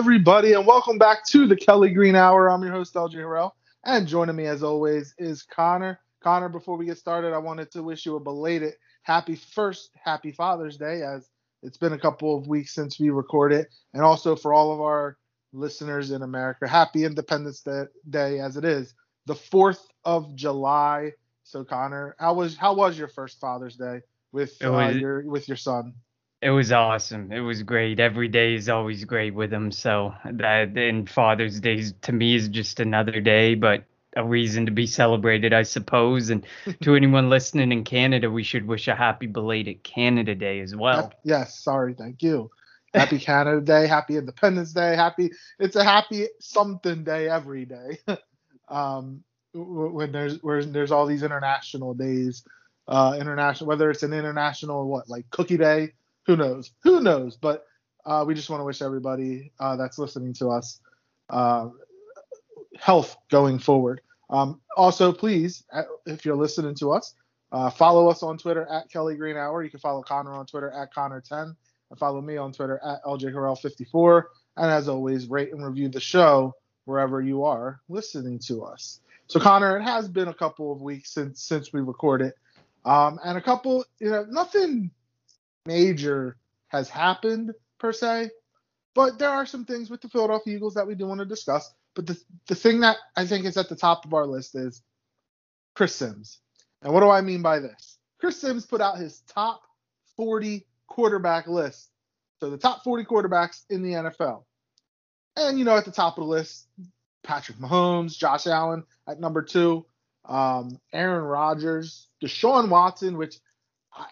everybody, and welcome back to the Kelly Green Hour. I'm your host, LJ Harrell, and joining me as always is Connor. Connor, before we get started, I wanted to wish you a belated happy first, happy Father's Day, as it's been a couple of weeks since we recorded, and also for all of our listeners in America, happy Independence Day as it is the 4th of July. So, Connor, how was how was your first Father's Day with uh, was, your with your son? It was awesome. It was great. Every day is always great with him. So that and Father's Day to me is just another day, but a reason to be celebrated, I suppose. And to anyone listening in Canada, we should wish a happy belated Canada Day as well. Yes, sorry, thank you. Happy Canada Day, happy Independence Day, happy. It's a happy something day every day. um, when there's when there's all these international days, uh, international whether it's an international what like Cookie Day who knows? Who knows? But uh, we just want to wish everybody uh, that's listening to us uh, health going forward. Um, also, please, uh, if you're listening to us, uh, follow us on Twitter at Kelly Green Hour. You can follow Connor on Twitter at Connor10 and follow me on Twitter at LJ Harrell54. And as always, rate and review the show wherever you are listening to us. So, Connor, it has been a couple of weeks since since we recorded, um, and a couple, you know, nothing major has happened per se, but there are some things with the Philadelphia Eagles that we do want to discuss. But the the thing that I think is at the top of our list is Chris Sims. And what do I mean by this? Chris Sims put out his top 40 quarterback list. So the top 40 quarterbacks in the NFL. And you know, at the top of the list, Patrick Mahomes, Josh Allen at number two, um, Aaron Rodgers, Deshaun Watson, which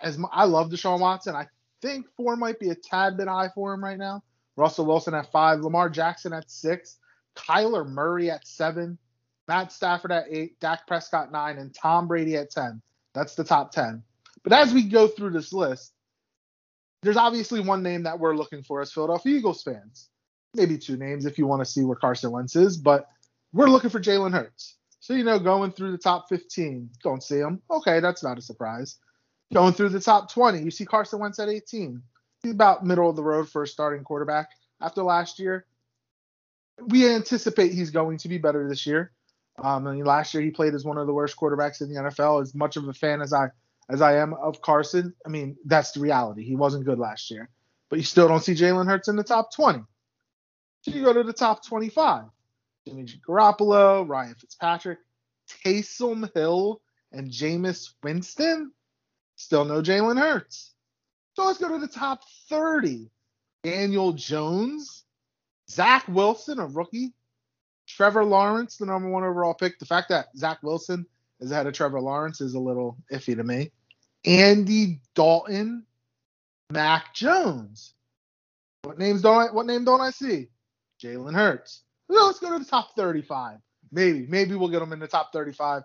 as I love Deshaun Watson. I think four might be a tad bit high for him right now. Russell Wilson at five, Lamar Jackson at six, Kyler Murray at seven, Matt Stafford at eight, Dak Prescott nine, and Tom Brady at ten. That's the top ten. But as we go through this list, there's obviously one name that we're looking for as Philadelphia Eagles fans. Maybe two names if you want to see where Carson Wentz is, but we're looking for Jalen Hurts. So, you know, going through the top 15, don't see him. Um, okay, that's not a surprise. Going through the top 20, you see Carson Wentz at 18. He's about middle of the road for a starting quarterback after last year. We anticipate he's going to be better this year. Um, mean, last year he played as one of the worst quarterbacks in the NFL. As much of a fan as I as I am of Carson, I mean that's the reality. He wasn't good last year, but you still don't see Jalen Hurts in the top 20. So you go to the top 25. Jimmy Garoppolo, Ryan Fitzpatrick, Taysom Hill, and Jameis Winston. Still no Jalen Hurts. So let's go to the top 30. Daniel Jones, Zach Wilson, a rookie, Trevor Lawrence, the number one overall pick. The fact that Zach Wilson is ahead of Trevor Lawrence is a little iffy to me. Andy Dalton, Mac Jones. What names don't I what name don't I see? Jalen Hurts. So let's go to the top 35. Maybe, maybe we'll get them in the top 35.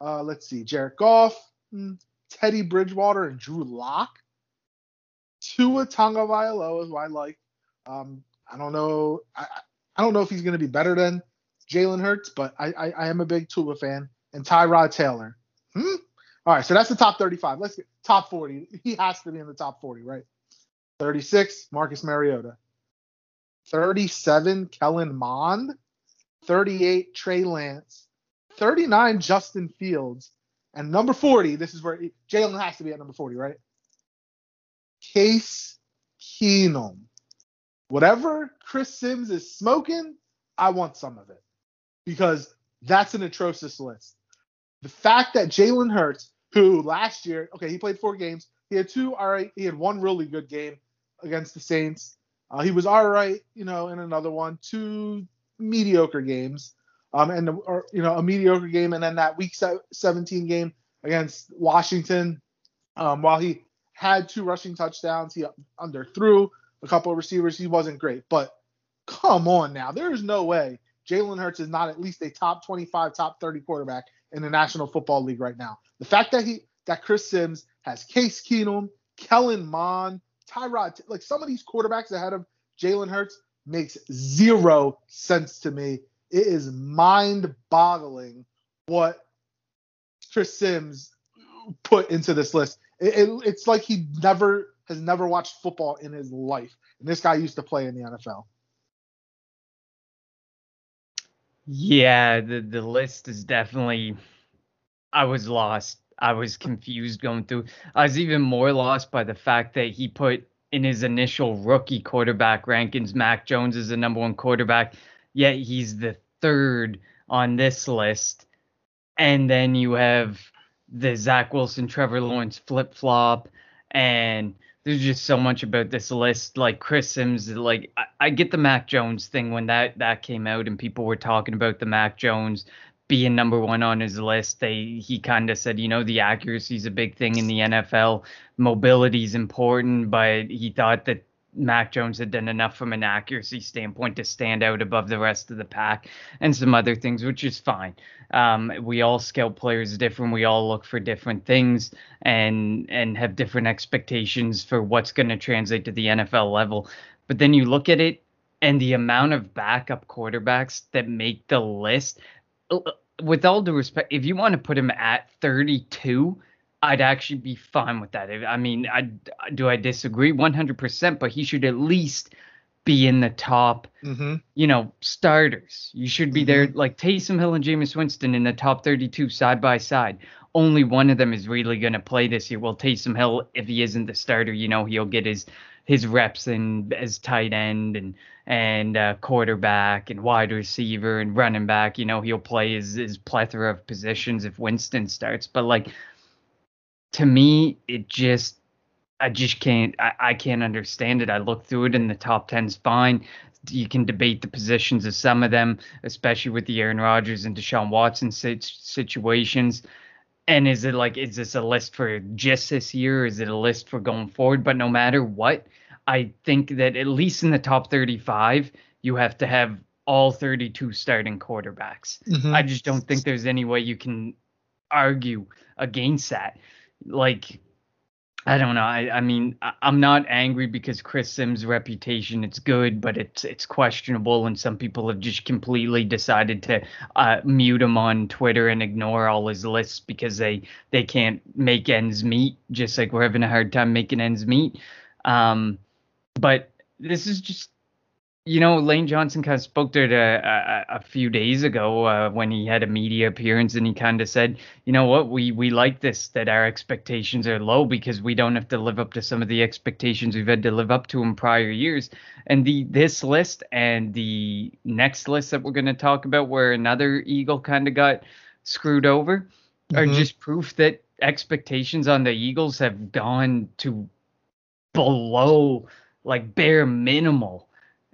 Uh, let's see. Jared Goff, hmm, Teddy Bridgewater and Drew Lock. Tua Tagovailoa is who I like. Um, I don't know. I, I don't know if he's going to be better than Jalen Hurts, but I, I, I, am a big Tua fan. And Tyrod Taylor. Hmm? All right, so that's the top 35. Let's get top 40. He has to be in the top 40, right? 36, Marcus Mariota. 37, Kellen Mond. 38, Trey Lance. 39, Justin Fields. And number 40, this is where Jalen has to be at number 40, right? Case Keenum. Whatever Chris Sims is smoking, I want some of it because that's an atrocious list. The fact that Jalen Hurts, who last year, okay, he played four games, he had two, all right, he had one really good game against the Saints. Uh, he was all right, you know, in another one, two mediocre games um, and or, you know a mediocre game, and then that Week 17 game against Washington, um, while he had two rushing touchdowns, he underthrew a couple of receivers. He wasn't great, but come on now, there is no way Jalen Hurts is not at least a top 25, top 30 quarterback in the National Football League right now. The fact that he that Chris Sims has Case Keenum, Kellen Mond, Tyrod, like some of these quarterbacks ahead of Jalen Hurts makes zero sense to me it is mind boggling what Chris Sims put into this list. It, it, it's like he never has never watched football in his life. And this guy used to play in the NFL. Yeah, the the list is definitely. I was lost. I was confused going through. I was even more lost by the fact that he put in his initial rookie quarterback rankings, Mac Jones is the number one quarterback, yet he's the third on this list. And then you have the Zach Wilson, Trevor Lawrence flip flop, and there's just so much about this list. Like Chris Sims, like I, I, get the Mac Jones thing when that that came out and people were talking about the Mac Jones being number one on his list. They he kind of said, you know, the accuracy is a big thing in the NFL, mobility is important, but he thought that Mac Jones had done enough from an accuracy standpoint to stand out above the rest of the pack and some other things, which is fine. Um, we all scout players different. We all look for different things and and have different expectations for what's going to translate to the NFL level. But then you look at it and the amount of backup quarterbacks that make the list. Uh, with all due respect, if you want to put him at 32, I'd actually be fine with that. I mean, I do I disagree 100%, but he should at least be in the top, mm-hmm. you know, starters. You should be mm-hmm. there like Taysom Hill and Jameis Winston in the top 32 side by side. Only one of them is really going to play this year. Well, Taysom Hill, if he isn't the starter, you know, he'll get his his reps in as tight end and and uh, quarterback and wide receiver and running back. You know, he'll play his his plethora of positions if Winston starts. But like to me, it just I just can't I, I can't understand it. I look through it and the top ten's fine. You can debate the positions of some of them, especially with the Aaron Rodgers and Deshaun Watson situations. And is it like is this a list for just this year? Is it a list for going forward? But no matter what, I think that at least in the top 35, you have to have all 32 starting quarterbacks. Mm-hmm. I just don't think there's any way you can argue against that like I don't know. I, I mean, I, am not angry because Chris Sims' reputation it's good, but it's it's questionable, and some people have just completely decided to uh, mute him on Twitter and ignore all his lists because they they can't make ends meet, just like we're having a hard time making ends meet. Um, but this is just you know, Lane Johnson kind of spoke to it a, a, a few days ago uh, when he had a media appearance, and he kind of said, you know what, we we like this that our expectations are low because we don't have to live up to some of the expectations we've had to live up to in prior years. And the this list and the next list that we're going to talk about, where another Eagle kind of got screwed over, mm-hmm. are just proof that expectations on the Eagles have gone to below like bare minimal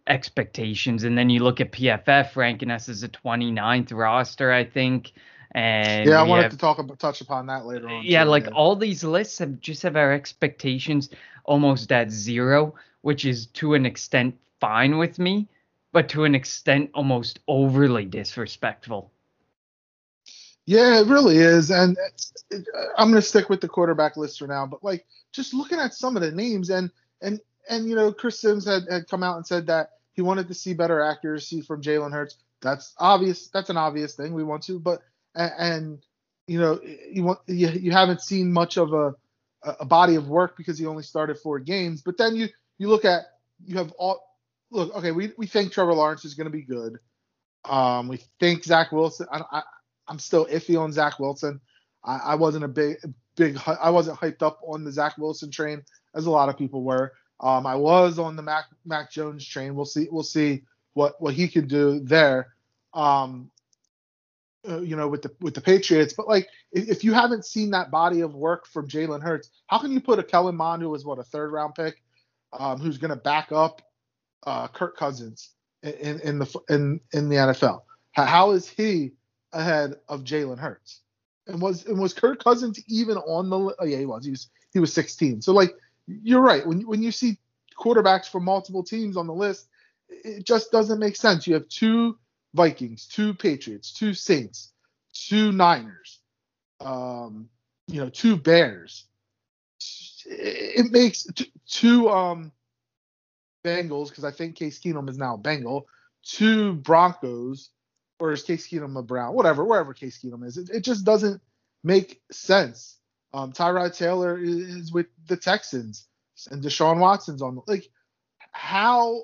expectations. And then you look at PFF ranking us as a 29th roster, I think. And yeah, I wanted have, to talk about touch upon that later on. Yeah, too, like yeah. all these lists have just have our expectations almost at zero, which is to an extent fine with me, but to an extent almost overly disrespectful. Yeah, it really is. And uh, I'm going to stick with the quarterback list for now, but like just looking at some of the names and and and you know, Chris Sims had, had come out and said that he wanted to see better accuracy from Jalen Hurts. That's obvious. That's an obvious thing. We want to, but and, you know, you want you, you haven't seen much of a a body of work because he only started four games. But then you you look at you have all look. Okay, we we think Trevor Lawrence is going to be good. Um, we think Zach Wilson. I, I I'm still iffy on Zach Wilson. I, I wasn't a big big I wasn't hyped up on the Zach Wilson train as a lot of people were. Um, I was on the Mac Mac Jones train. We'll see. We'll see what what he can do there. Um, uh, you know, with the with the Patriots. But like, if, if you haven't seen that body of work from Jalen Hurts, how can you put a Kellen Mond who was what a third round pick, um, who's going to back up uh, Kirk Cousins in, in the in in the NFL? How, how is he ahead of Jalen Hurts? And was and was Kirk Cousins even on the? Oh yeah, he was. He was he was 16. So like you're right. When when you see quarterbacks from multiple teams on the list, it just doesn't make sense. You have two Vikings, two Patriots, two Saints, two Niners, um, you know, two Bears. It makes two um, Bengals because I think Case Keenum is now a Bengal. Two Broncos, or is Case Keenum a Brown? Whatever, wherever Case Keenum is, it, it just doesn't make sense. Um, Tyrod Taylor is with the Texans, and Deshaun Watson's on. The, like, how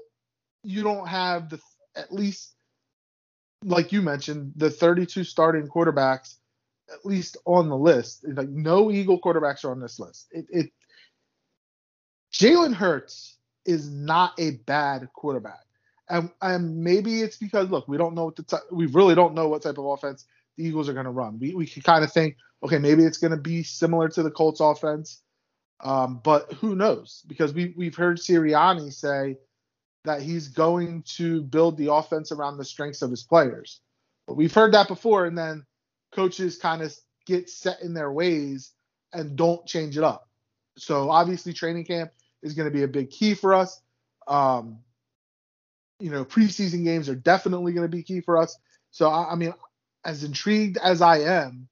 you don't have the at least like you mentioned, the 32 starting quarterbacks, at least on the list, like no Eagle quarterbacks are on this list. It, it Jalen Hurts is not a bad quarterback. And, and maybe it's because look, we don't know what the t- we really don't know what type of offense the Eagles are going to run. We we kind of think, okay, maybe it's going to be similar to the Colts offense, um, but who knows? Because we we've heard Sirianni say that he's going to build the offense around the strengths of his players. But we've heard that before, and then coaches kind of get set in their ways and don't change it up. So obviously, training camp is going to be a big key for us. Um, you know, preseason games are definitely going to be key for us. So I, I mean, as intrigued as I am,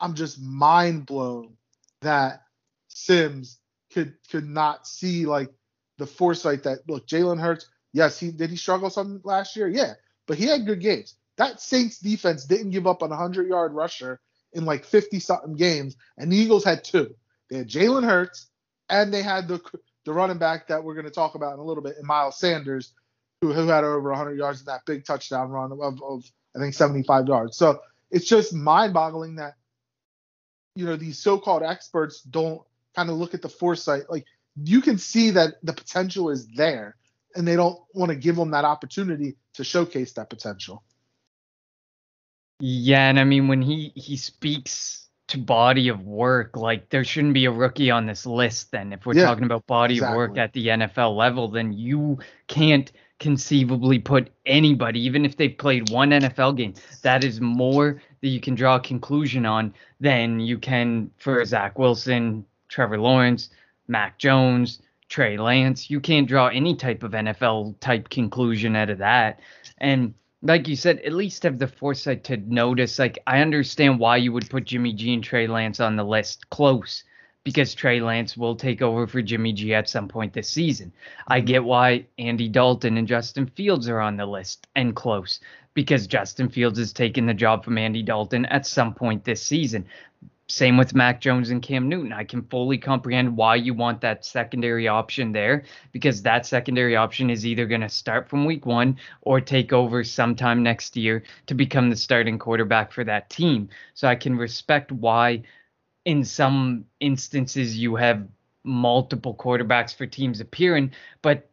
I'm just mind blown that Sims could could not see like the foresight that look, Jalen Hurts, yes, he did he struggle some last year? Yeah, but he had good games. That Saints defense didn't give up on a hundred yard rusher in like 50 something games, and the Eagles had two. They had Jalen Hurts, and they had the the running back that we're going to talk about in a little bit, in Miles Sanders, who, who had over 100 yards in that big touchdown run of, of I think 75 yards. So it's just mind-boggling that you know these so-called experts don't kind of look at the foresight. Like you can see that the potential is there, and they don't want to give them that opportunity to showcase that potential. Yeah, and I mean when he he speaks to body of work, like there shouldn't be a rookie on this list. Then, if we're yeah, talking about body exactly. of work at the NFL level, then you can't conceivably put anybody, even if they've played one NFL game, that is more that you can draw a conclusion on than you can for Zach Wilson, Trevor Lawrence, Mac Jones, Trey Lance. You can't draw any type of NFL type conclusion out of that. And like you said, at least have the foresight to notice. Like, I understand why you would put Jimmy G and Trey Lance on the list close because Trey Lance will take over for Jimmy G at some point this season. I get why Andy Dalton and Justin Fields are on the list and close because Justin Fields is taking the job from Andy Dalton at some point this season. Same with Mac Jones and Cam Newton. I can fully comprehend why you want that secondary option there because that secondary option is either going to start from week one or take over sometime next year to become the starting quarterback for that team. So I can respect why, in some instances, you have multiple quarterbacks for teams appearing, but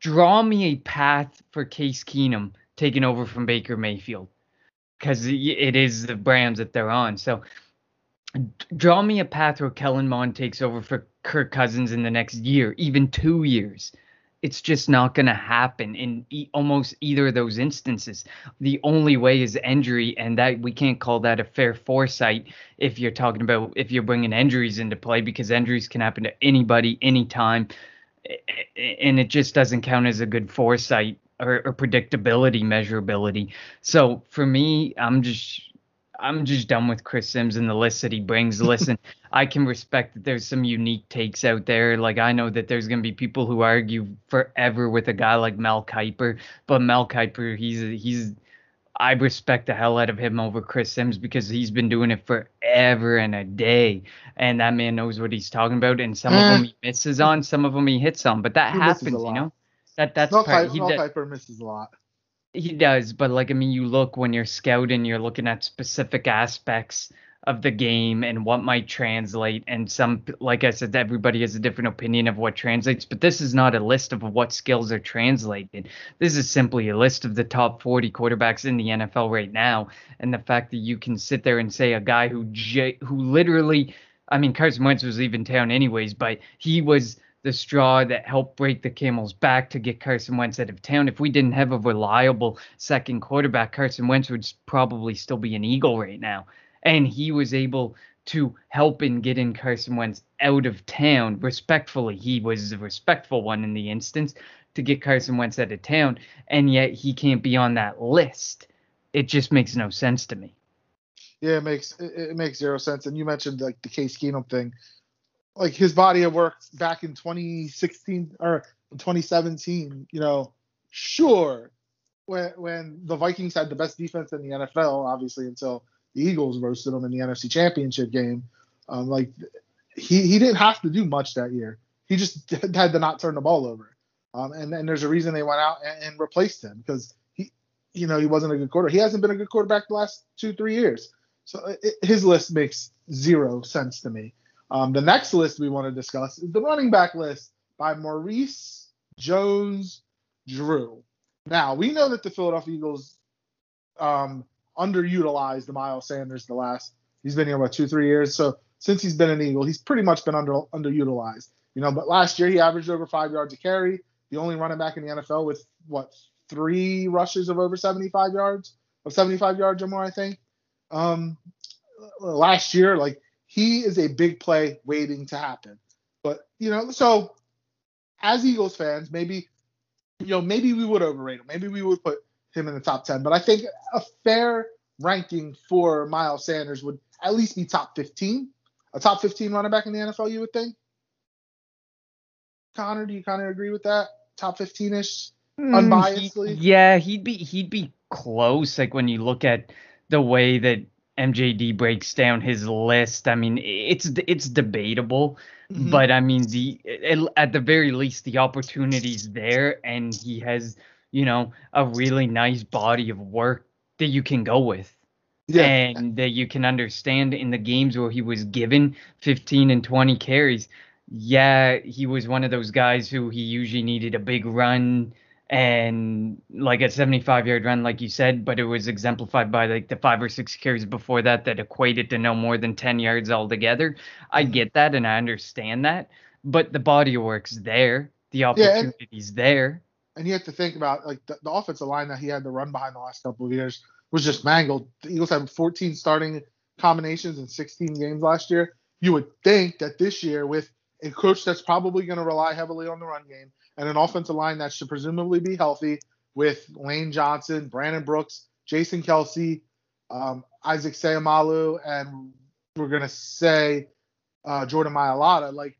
draw me a path for Case Keenum taking over from Baker Mayfield because it is the Browns that they're on. So draw me a path where Kellen Mond takes over for Kirk Cousins in the next year, even two years. It's just not going to happen in e- almost either of those instances. The only way is injury, and that we can't call that a fair foresight if you're talking about if you're bringing injuries into play because injuries can happen to anybody, anytime, and it just doesn't count as a good foresight or, or predictability measurability. So for me, I'm just I'm just done with Chris Sims and the list that he brings. Listen, I can respect that there's some unique takes out there. Like I know that there's gonna be people who argue forever with a guy like Mel Kiper, but Mel Kiper, he's he's I respect the hell out of him over Chris Sims because he's been doing it forever and a day, and that man knows what he's talking about. And some of them he misses on, some of them he hits on, but that he happens, you know. That that's Mel part. Kiper, Mel Kiper misses a lot. He does, but like I mean, you look when you're scouting, you're looking at specific aspects of the game and what might translate. And some, like I said, everybody has a different opinion of what translates. But this is not a list of what skills are translated. This is simply a list of the top 40 quarterbacks in the NFL right now. And the fact that you can sit there and say a guy who j- who literally, I mean, Carson Wentz was leaving town anyways, but he was the straw that helped break the camel's back to get Carson Wentz out of town. If we didn't have a reliable second quarterback, Carson Wentz would probably still be an Eagle right now. And he was able to help in getting Carson Wentz out of town respectfully. He was a respectful one in the instance to get Carson Wentz out of town, and yet he can't be on that list. It just makes no sense to me. Yeah, it makes it, it makes zero sense. And you mentioned like the Case Keenum thing like his body of work back in 2016 or 2017, you know, sure, when when the Vikings had the best defense in the NFL, obviously until the Eagles roasted them in the NFC Championship game, um, like he he didn't have to do much that year. He just had to not turn the ball over. Um, and and there's a reason they went out and, and replaced him because he you know he wasn't a good quarter. He hasn't been a good quarterback the last two three years. So it, his list makes zero sense to me. Um, the next list we want to discuss is the running back list by Maurice Jones Drew. Now we know that the Philadelphia Eagles um, underutilized the Miles Sanders the last. He's been here about two three years. So since he's been an Eagle, he's pretty much been under underutilized. You know, but last year he averaged over five yards a carry. The only running back in the NFL with what three rushes of over 75 yards of 75 yards or more, I think. Um, last year, like he is a big play waiting to happen. But you know, so as Eagles fans, maybe you know, maybe we would overrate him. Maybe we would put him in the top 10. But I think a fair ranking for Miles Sanders would at least be top 15. A top 15 running back in the NFL, you would think. Connor, do you kind of agree with that? Top 15ish, mm, unbiasedly. He, yeah, he'd be he'd be close. Like when you look at the way that MJD breaks down his list. I mean, it's it's debatable, mm-hmm. but I mean, the at the very least, the opportunity's there, and he has you know a really nice body of work that you can go with. Yeah. And that you can understand in the games where he was given 15 and 20 carries. Yeah, he was one of those guys who he usually needed a big run and like a 75 yard run, like you said, but it was exemplified by like the five or six carries before that that equated to no more than 10 yards altogether. I mm-hmm. get that and I understand that, but the body work's there, the opportunity's yeah, and, there. And you have to think about like the, the offensive line that he had to run behind the last couple of years was just mangled. The Eagles had 14 starting combinations in 16 games last year. You would think that this year, with a coach that's probably going to rely heavily on the run game, and an offensive line that should presumably be healthy with Lane Johnson, Brandon Brooks, Jason Kelce, um, Isaac Seumalo, and we're gonna say uh, Jordan Mailata. Like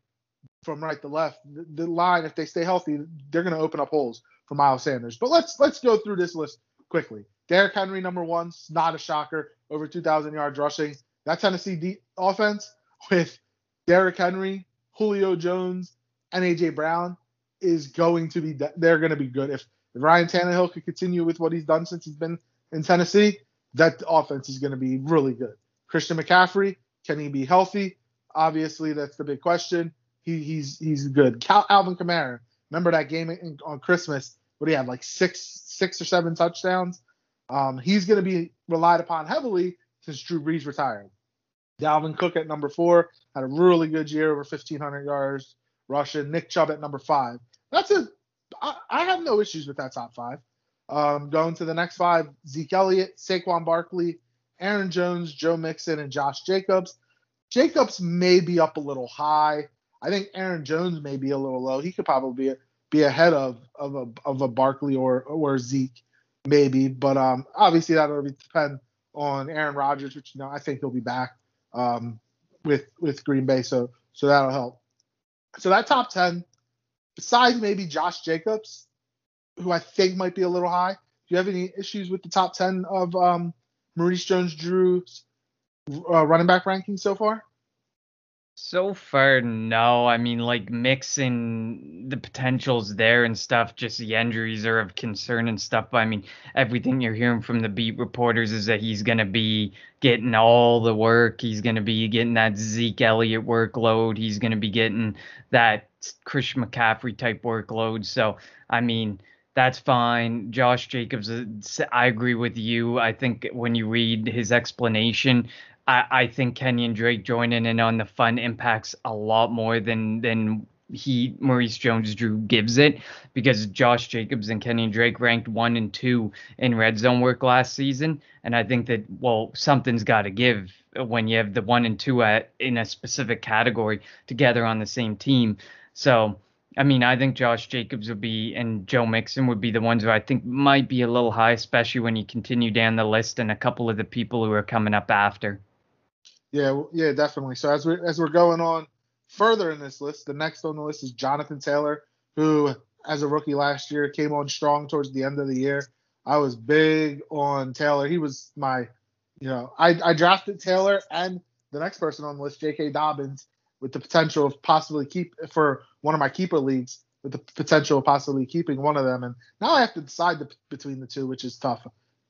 from right to left, the, the, line if they stay healthy, they're gonna open up holes for Miles Sanders. But let's let's go through this list quickly. Derrick Henry, number one, not a shocker, over 2,000 yards rushing. That Tennessee D- offense with Derrick Henry, Julio Jones, and AJ Brown is going to be they're going to be good. If, if Ryan Tannehill could continue with what he's done since he's been in Tennessee, that offense is going to be really good. Christian McCaffrey, can he be healthy? Obviously, that's the big question. He, he's he's good. Cal, Alvin Kamara, remember that game in, on Christmas? What he had like six six or seven touchdowns. Um, he's going to be relied upon heavily since Drew Brees retired. Dalvin Cook at number four had a really good year, over 1,500 yards rushing. Nick Chubb at number five. That's a. I, I have no issues with that top five. Um, going to the next five: Zeke Elliott, Saquon Barkley, Aaron Jones, Joe Mixon, and Josh Jacobs. Jacobs may be up a little high. I think Aaron Jones may be a little low. He could probably be, be ahead of of a of a Barkley or or Zeke, maybe. But um, obviously that'll depend on Aaron Rodgers, which you know I think he'll be back um, with with Green Bay, so so that'll help. So that top ten besides maybe Josh Jacobs, who I think might be a little high. Do you have any issues with the top 10 of um, Maurice Jones Drew's uh, running back ranking so far? So far, no. I mean, like mixing the potentials there and stuff. Just the injuries are of concern and stuff. But I mean, everything you're hearing from the beat reporters is that he's gonna be getting all the work. He's gonna be getting that Zeke Elliott workload. He's gonna be getting that Chris McCaffrey type workload. So I mean, that's fine. Josh Jacobs, uh, I agree with you. I think when you read his explanation, I, I think Kenyan Drake joining in on the fun impacts a lot more than than he Maurice Jones Drew gives it because Josh Jacobs and Kenyan Drake ranked one and two in red zone work last season, and I think that well something's got to give when you have the one and two at in a specific category together on the same team. So I mean, I think Josh Jacobs would be and Joe Mixon would be the ones who I think might be a little high, especially when you continue down the list and a couple of the people who are coming up after. Yeah, yeah, definitely. So as we as we're going on further in this list, the next on the list is Jonathan Taylor, who as a rookie last year came on strong towards the end of the year. I was big on Taylor. He was my, you know, I, I drafted Taylor and the next person on the list, J.K. Dobbins, with the potential of possibly keep for one of my keeper leagues, with the potential of possibly keeping one of them. And now I have to decide the, between the two, which is tough.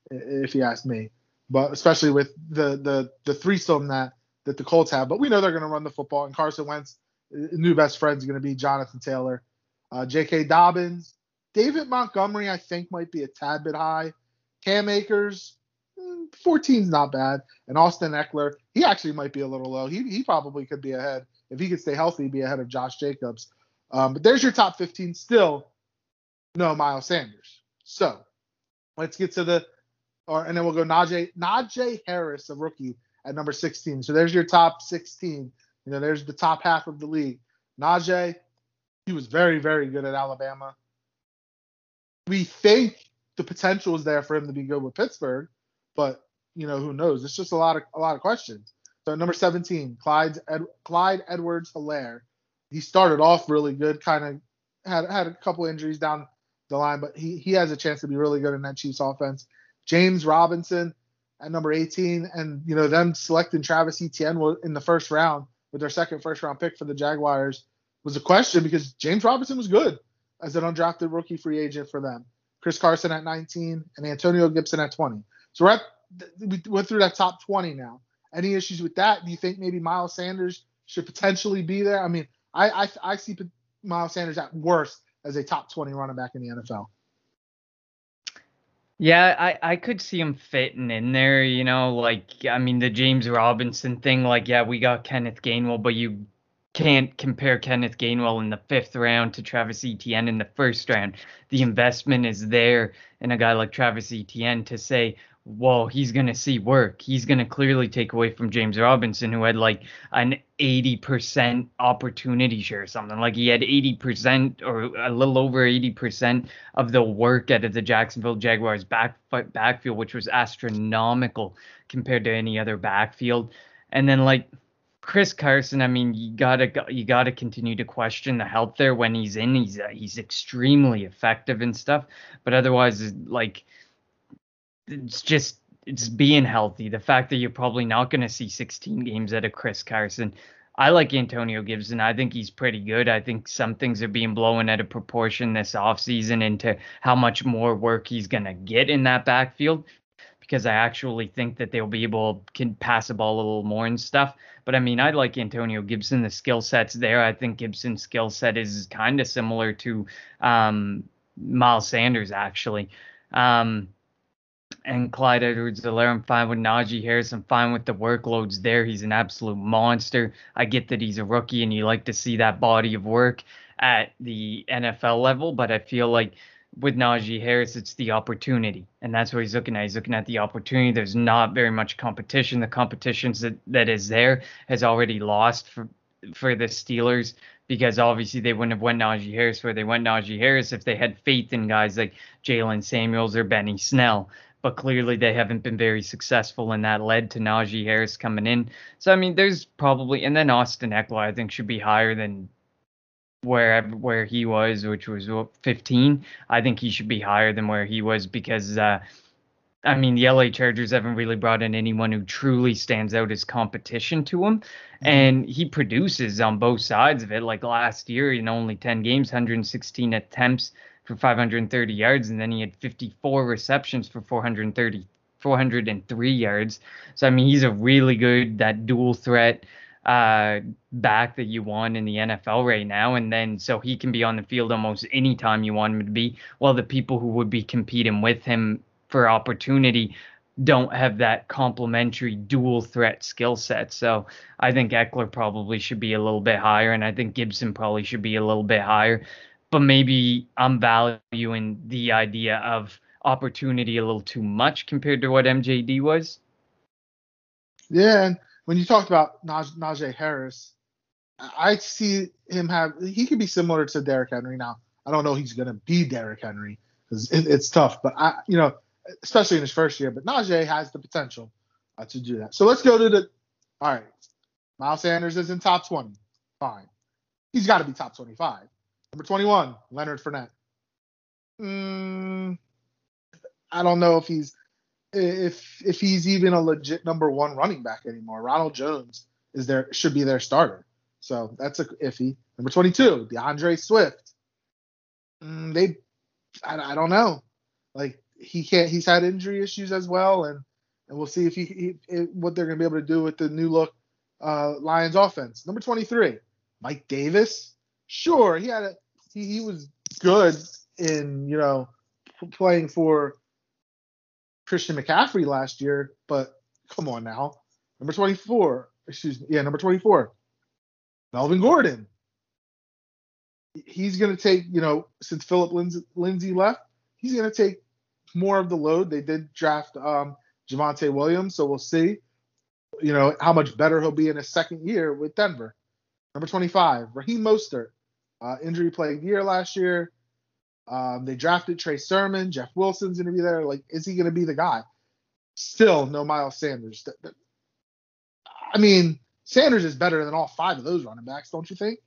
if you ask me. But especially with the the the threesome that that the Colts have. But we know they're going to run the football, and Carson Wentz, uh, new best friend, is going to be Jonathan Taylor, uh, J.K. Dobbins, David Montgomery. I think might be a tad bit high. Cam Akers, 14 is not bad. And Austin Ekeler. he actually might be a little low. He, he probably could be ahead. If he could stay healthy, be ahead of Josh Jacobs. Um, but there's your top 15. Still, no Miles Sanders. So let's get to the, or and then we'll go Najee, Najee Harris, a rookie at number 16. So there's your top 16. You know, there's the top half of the league. Najee, he was very, very good at Alabama. We think the potential is there for him to be good with Pittsburgh. But you know, who knows? It's just a lot of a lot of questions. So number 17, Clyde Ed, Clyde Edwards-Helaire. He started off really good, kind of had had a couple injuries down the line, but he he has a chance to be really good in that Chiefs offense. James Robinson at number 18, and you know them selecting Travis Etienne in the first round with their second first round pick for the Jaguars was a question because James Robinson was good as an undrafted rookie free agent for them. Chris Carson at 19 and Antonio Gibson at 20. So we're at, we went through that top 20 now. Any issues with that? Do you think maybe Miles Sanders should potentially be there? I mean, I I, I see Miles Sanders at worst as a top 20 running back in the NFL. Yeah, I, I could see him fitting in there, you know, like I mean the James Robinson thing, like yeah, we got Kenneth Gainwell, but you can't compare Kenneth Gainwell in the fifth round to Travis Etienne in the first round. The investment is there in a guy like Travis Etienne to say, well, he's going to see work. He's going to clearly take away from James Robinson, who had like an 80% opportunity share or something. Like he had 80% or a little over 80% of the work out of the Jacksonville Jaguars back backfield, which was astronomical compared to any other backfield. And then like Chris Carson, I mean, you gotta you gotta continue to question the health there when he's in. He's uh, he's extremely effective and stuff, but otherwise, like it's just it's being healthy. The fact that you're probably not going to see 16 games out of Chris Carson. I like Antonio Gibson. I think he's pretty good. I think some things are being blown out of proportion this offseason into how much more work he's going to get in that backfield because I actually think that they'll be able can pass the ball a little more and stuff. But I mean, I like Antonio Gibson. The skill set's there. I think Gibson's skill set is kind of similar to um, Miles Sanders actually. Um, and Clyde Edwards-Helaire. I'm fine with Najee Harris. I'm fine with the workloads there. He's an absolute monster. I get that he's a rookie and you like to see that body of work at the NFL level, but I feel like with Najee Harris, it's the opportunity. And that's what he's looking at. He's looking at the opportunity. There's not very much competition. The competition that, that is there has already lost for for the Steelers because obviously they wouldn't have went Najee Harris where they went Najee Harris if they had faith in guys like Jaylen Samuels or Benny Snell but clearly they haven't been very successful, and that led to Najee Harris coming in. So I mean, there's probably, and then Austin Ekeler I think should be higher than where where he was, which was 15. I think he should be higher than where he was because. Uh, I mean, the LA Chargers haven't really brought in anyone who truly stands out as competition to him. Mm-hmm. And he produces on both sides of it. Like last year, in only 10 games, 116 attempts, for 530 yards, and then he had 54 receptions for 430, 403 yards. So I mean, he's a really good that dual threat uh, back that you want in the NFL right now, and then so he can be on the field almost anytime you want him to be. While the people who would be competing with him for opportunity don't have that complementary dual threat skill set. So I think Ekeler probably should be a little bit higher, and I think Gibson probably should be a little bit higher but maybe I'm valuing the idea of opportunity a little too much compared to what MJD was. Yeah, and when you talked about Naj- Najee Harris, I see him have he could be similar to Derrick Henry. Now, I don't know he's gonna be Derrick Henry because it, it's tough, but I, you know, especially in his first year. But Najee has the potential uh, to do that. So let's go to the. All right, Miles Sanders is in top 20. Fine, he's got to be top 25. Number 21, Leonard Fournette. Mm, I don't know if he's if if he's even a legit number one running back anymore. Ronald Jones is there should be their starter, so that's a iffy. Number 22, D'Andre Swift. Mm, they, I, I don't know. Like he can't. He's had injury issues as well, and and we'll see if he, he, what they're to be able to do with the new look uh, Lions offense. Number 23, Mike Davis. Sure, he had a he, he was good in you know playing for Christian McCaffrey last year, but come on now. Number 24, excuse me, yeah, number 24, Melvin Gordon. He's going to take, you know, since Philip Lindsay left, he's going to take more of the load. They did draft um, Javonte Williams, so we'll see, you know, how much better he'll be in his second year with Denver. Number 25, Raheem Mostert, uh, injury plagued year last year. Um, they drafted Trey Sermon. Jeff Wilson's going to be there. Like, is he going to be the guy? Still, no Miles Sanders. I mean, Sanders is better than all five of those running backs, don't you think?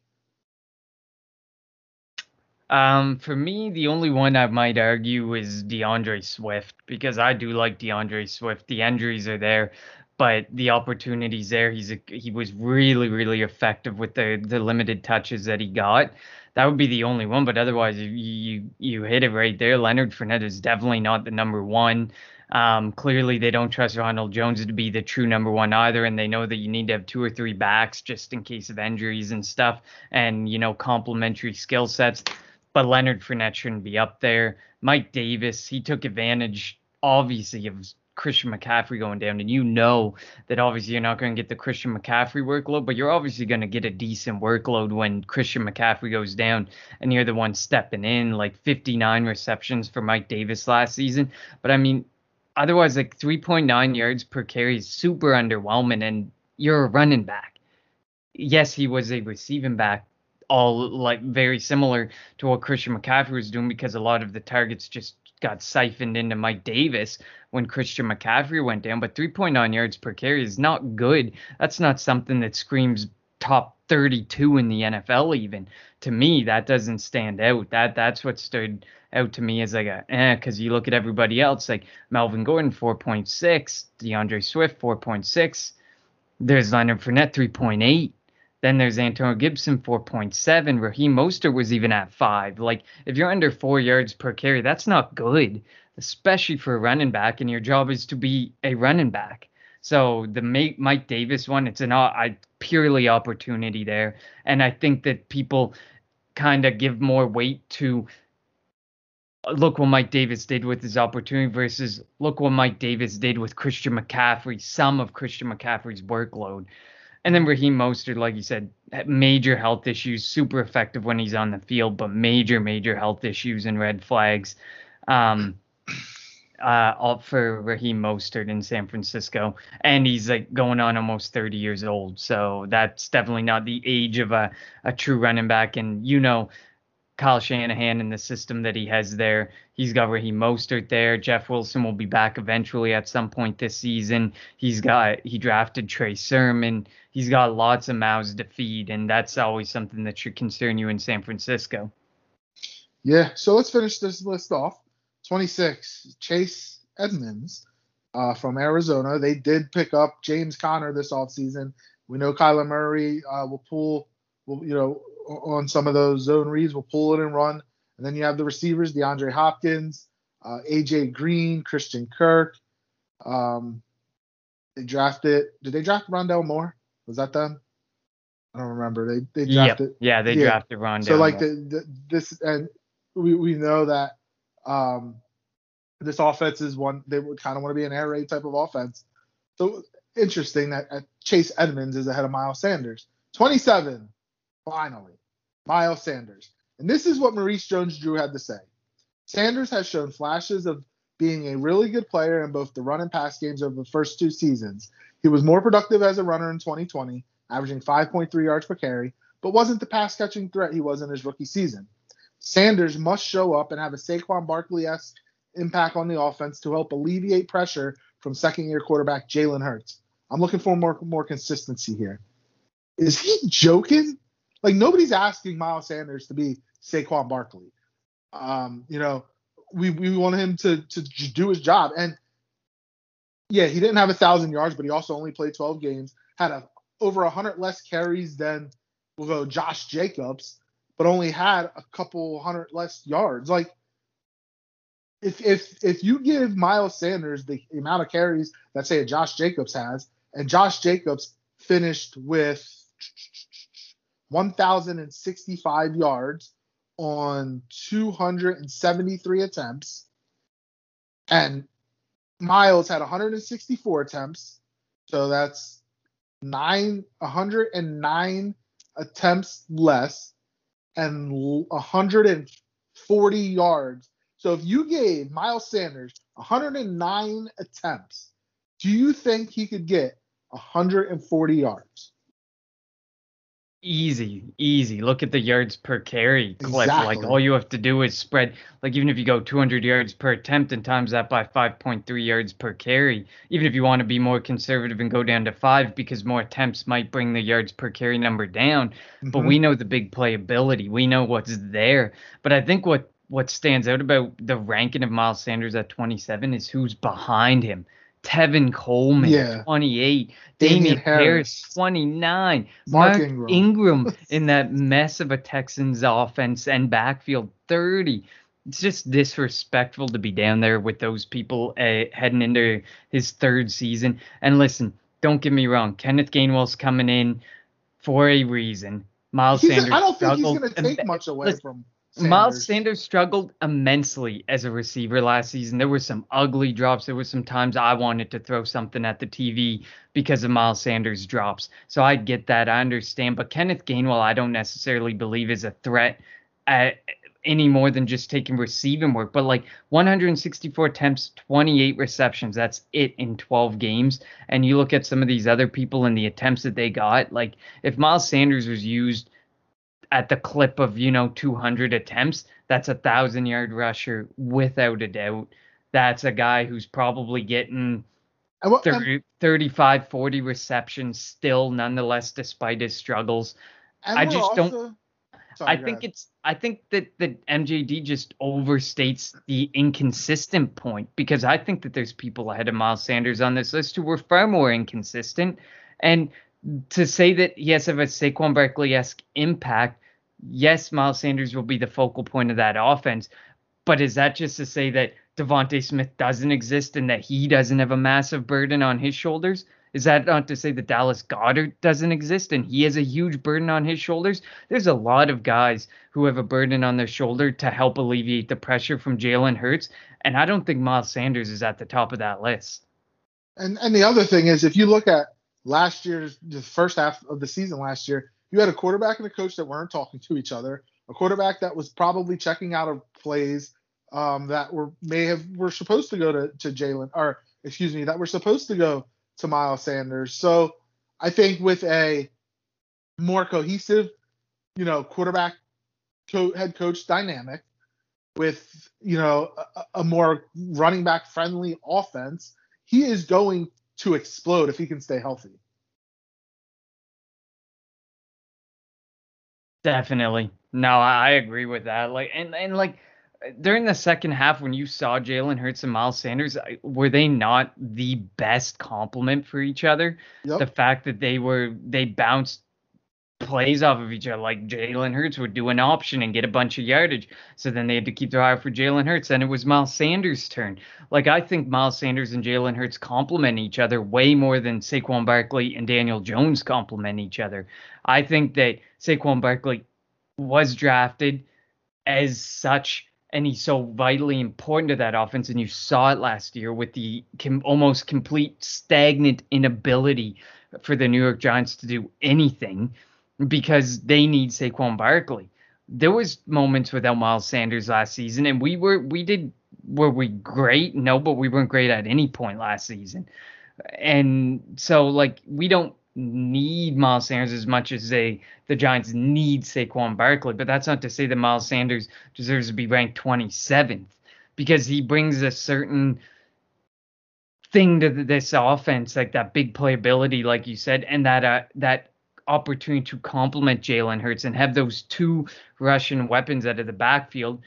Um, for me, the only one I might argue is D'Andre Swift because I do like D'Andre Swift. The injuries are there, but the opportunities there. He's a, he was really really effective with the the limited touches that he got. That would be the only one, but otherwise you you, you hit it right there. Leonard Fournette is definitely not the number one. Um, clearly, they don't trust Ronald Jones to be the true number one either, and they know that you need to have two or three backs just in case of injuries and stuff, and you know complementary skill sets. But Leonard Fournette shouldn't be up there. Mike Davis, he took advantage, obviously, of Christian McCaffrey going down, and you know that obviously you're not going to get the Christian McCaffrey workload, but you're obviously going to get a decent workload when Christian McCaffrey goes down, and you're the one stepping in, like 59 receptions for Mike Davis last season. But I mean, otherwise like 3.9 yards per carry is super underwhelming and you're a running back yes he was a receiving back all like very similar to what christian mccaffrey was doing because a lot of the targets just got siphoned into mike davis when christian mccaffrey went down but 3.9 yards per carry is not good that's not something that screams top 32 in the NFL even. To me, that doesn't stand out. That that's what stood out to me as like a eh, because you look at everybody else like Melvin Gordon 4.6, D'Andre Swift 4.6, there's Leonard Fournette 3.8. Then there's Antonio Gibson 4.7. Raheem Mostert was even at five. Like if you're under four yards per carry, that's not good, especially for a running back. And your job is to be a running back. So the Mike Davis one, it's an I purely opportunity there, and I think that people kind of give more weight to look what Mike Davis did with his opportunity versus look what Mike Davis did with Christian McCaffrey, some of Christian McCaffrey's workload. And then Raheem Mostert, like you said, major health issues, super effective when he's on the field, but major, major health issues and red flags. Um, uh, for Raheem Mostert in San Francisco, and he's like going on almost 30 years old. So that's definitely not the age of a, a true running back. And you know, Kyle Shanahan and the system that he has there. He's got Raheem Mostert there. Jeff Wilson will be back eventually at some point this season. He's got he drafted Trey Sermon. He's got lots of mouths to feed, and that's always something that should concern you in San Francisco. Yeah. So let's finish this list off. 26, Chase Edmonds uh, from Arizona. They did pick up James Conner this offseason. We know Kyler Murray uh, will pull, will, you know, on some of those zone reads, we'll pull it and run. And then you have the receivers, DeAndre Hopkins, uh, AJ Green, Christian Kirk. Um, they drafted. Did they draft Rondale Moore? Was that them? I don't remember. They they drafted. Yep. Yeah, they yeah. drafted Rondale. So like the, the, this and we we know that um, this offense is one they would kind of want to be an air raid type of offense. So interesting that uh, Chase Edmonds is ahead of Miles Sanders. 27, finally, Miles Sanders. And this is what Maurice Jones-Drew had to say. Sanders has shown flashes of being a really good player in both the run and pass games over the first two seasons. He was more productive as a runner in 2020, averaging 5.3 yards per carry, but wasn't the pass catching threat he was in his rookie season. Sanders must show up and have a Saquon Barkley esque impact on the offense to help alleviate pressure from second year quarterback Jalen Hurts. I'm looking for more more consistency here. Is he joking? Like nobody's asking Miles Sanders to be Saquon Barkley. Um, you know, we we want him to to do his job. And yeah, he didn't have a thousand yards, but he also only played 12 games. Had a over hundred less carries than we'll go Josh Jacobs but only had a couple hundred less yards. Like if if if you give Miles Sanders the amount of carries that say Josh Jacobs has, and Josh Jacobs finished with 1,065 yards on 273 attempts, and Miles had 164 attempts, so that's nine 109 attempts less and 140 yards. So if you gave Miles Sanders 109 attempts, do you think he could get 140 yards? Easy, easy. Look at the yards per carry clip. Exactly. Like all you have to do is spread. Like even if you go 200 yards per attempt and times that by 5.3 yards per carry, even if you want to be more conservative and go down to five because more attempts might bring the yards per carry number down. Mm-hmm. But we know the big playability. We know what's there. But I think what what stands out about the ranking of Miles Sanders at 27 is who's behind him. Tevin Coleman, yeah. 28. Damien, Damien Harris, Harris, 29. Mark, Mark Ingram. Ingram in that mess of a Texans offense and backfield, 30. It's just disrespectful to be down there with those people uh, heading into his third season. And listen, don't get me wrong. Kenneth Gainwell's coming in for a reason. Miles he's Sanders. A, I don't think he's going to take much away listen, from Sanders. Miles Sanders struggled immensely as a receiver last season. There were some ugly drops. There were some times I wanted to throw something at the TV because of Miles Sanders' drops. So I get that. I understand. But Kenneth Gainwell, I don't necessarily believe is a threat at, any more than just taking receiving work. But like 164 attempts, 28 receptions. That's it in 12 games. And you look at some of these other people and the attempts that they got. Like if Miles Sanders was used at the clip of you know 200 attempts that's a thousand yard rusher without a doubt. That's a guy who's probably getting 30, 35 40 receptions still nonetheless despite his struggles. I just also, don't sorry, i think ahead. it's i think that the mjd just overstates the inconsistent point because i think that there's people ahead of miles sanders on this list who were far more inconsistent. And to say that he has a Saquon Barkley esque impact yes, Miles Sanders will be the focal point of that offense. But is that just to say that DeVonta Smith doesn't exist and that he doesn't have a massive burden on his shoulders? Is that not to say that Dallas Goedert doesn't exist and he has a huge burden on his shoulders? There's a lot of guys who have a burden on their shoulder to help alleviate the pressure from Jalen Hurts, and I don't think Miles Sanders is at the top of that list. And and the other thing is, if you look at last year's the first half of the season last year, you had a quarterback and a coach that weren't talking to each other, a quarterback that was probably checking out of plays um, that were may have were supposed to go to, to Jalen or excuse me that were supposed to go to Miles Sanders. So I think with a more cohesive, you know, quarterback co- head coach dynamic, with you know a, a more running back friendly offense, he is going to explode if he can stay healthy. Definitely. No, I agree with that. Like and and like during the second half when you saw Jalen Hurts and Miles Sanders, were they not the best complement for each other? Yep. The fact that they were they bounced plays off of each other. Like Jalen Hurts would do an option and get a bunch of yardage. So then they had to keep their eye out for Jalen Hurts. And it was Miles Sanders' turn. Like I think Miles Sanders and Jalen Hurts complement each other way more than Saquon Barkley and Daniel Jones complement each other. I think that Saquon Barkley was drafted as such and he's so vitally important to that offense. And you saw it last year with the com- almost complete stagnant inability for the New York Giants to do anything because they need Saquon Barkley. There was moments without Miles Sanders last season, and we were we did were we great? No, but we weren't great at any point last season. And so like we don't need Miles Sanders as much as they the Giants need Saquon Barkley. But that's not to say that Miles Sanders deserves to be ranked 27th because he brings a certain thing to this offense, like that big playability, like you said, and that uh, that opportunity to complement Jalen Hurts and have those two Russian weapons out of the backfield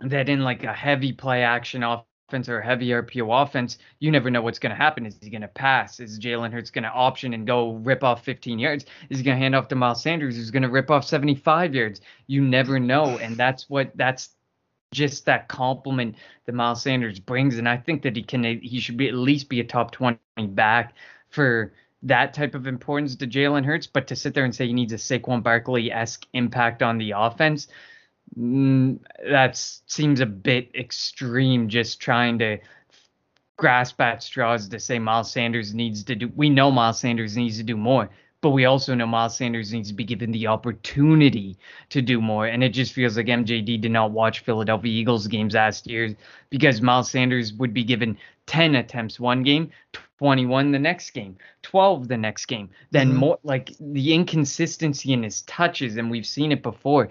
that in like a heavy play action offense or heavy RPO offense, you never know what's going to happen. Is he going to pass? Is Jalen Hurts going to option and go rip off 15 yards? Is he going to hand off to Miles Sanders who's going to rip off 75 yards? You never know. And that's what that's just that complement that Miles Sanders brings, and I think that he can he should be at least be a top 20 back for that type of importance to Jalen Hurts. But to sit there and say he needs a Saquon Barkley esque impact on the offense, mm, that seems a bit extreme. Just trying to grasp at straws to say Miles Sanders needs to do. We know Miles Sanders needs to do more, but we also know Miles Sanders needs to be given the opportunity to do more. And it just feels like MJD did not watch Philadelphia Eagles games last year because Miles Sanders would be given 10 attempts one game, 21 the next game, 12 the next game. Then mm-hmm. more like the inconsistency in his touches, and we've seen it before.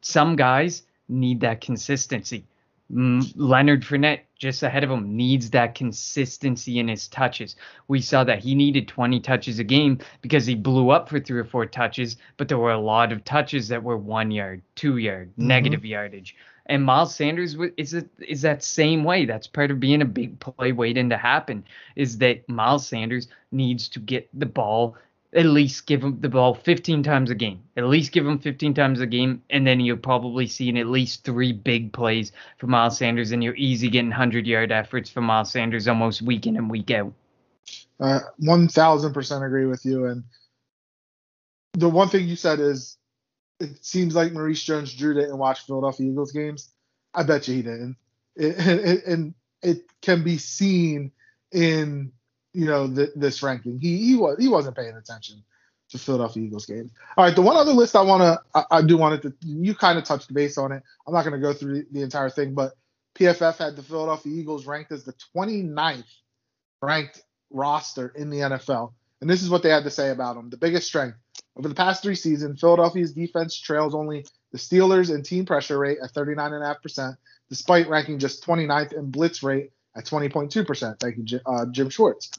Some guys need that consistency. Leonard Fournette, just ahead of him, needs that consistency in his touches. We saw that he needed 20 touches a game because he blew up for three or four touches, but there were a lot of touches that were one yard, two yard, mm-hmm. negative yardage. And Miles Sanders is a, is that same way. That's part of being a big play waiting to happen. Is that Miles Sanders needs to get the ball at least give him the ball 15 times a game. At least give him 15 times a game, and then you'll probably see at least three big plays for Miles Sanders, and you're easy getting 100 yard efforts for Miles Sanders almost week in and week out. Uh, 1000% agree with you. And the one thing you said is it seems like Maurice Jones Drew didn't watch Philadelphia Eagles games. I bet you he didn't. It, it, and it can be seen in you know, the, this ranking. He he was he wasn't paying attention to Philadelphia Eagles games. All right, the one other list I want to I, I, do want to you kind of touched base on it. I'm not going to go through the, the, entire thing, but PFF had the Philadelphia Eagles ranked as the 29th ranked roster in the NFL. And this is what they had to say about them. The biggest strength over the past three seasons, Philadelphia's defense trails only the Steelers in team pressure rate at 39.5%, despite ranking just 29th in blitz rate at 20.2%. Thank you, uh, Jim Schwartz.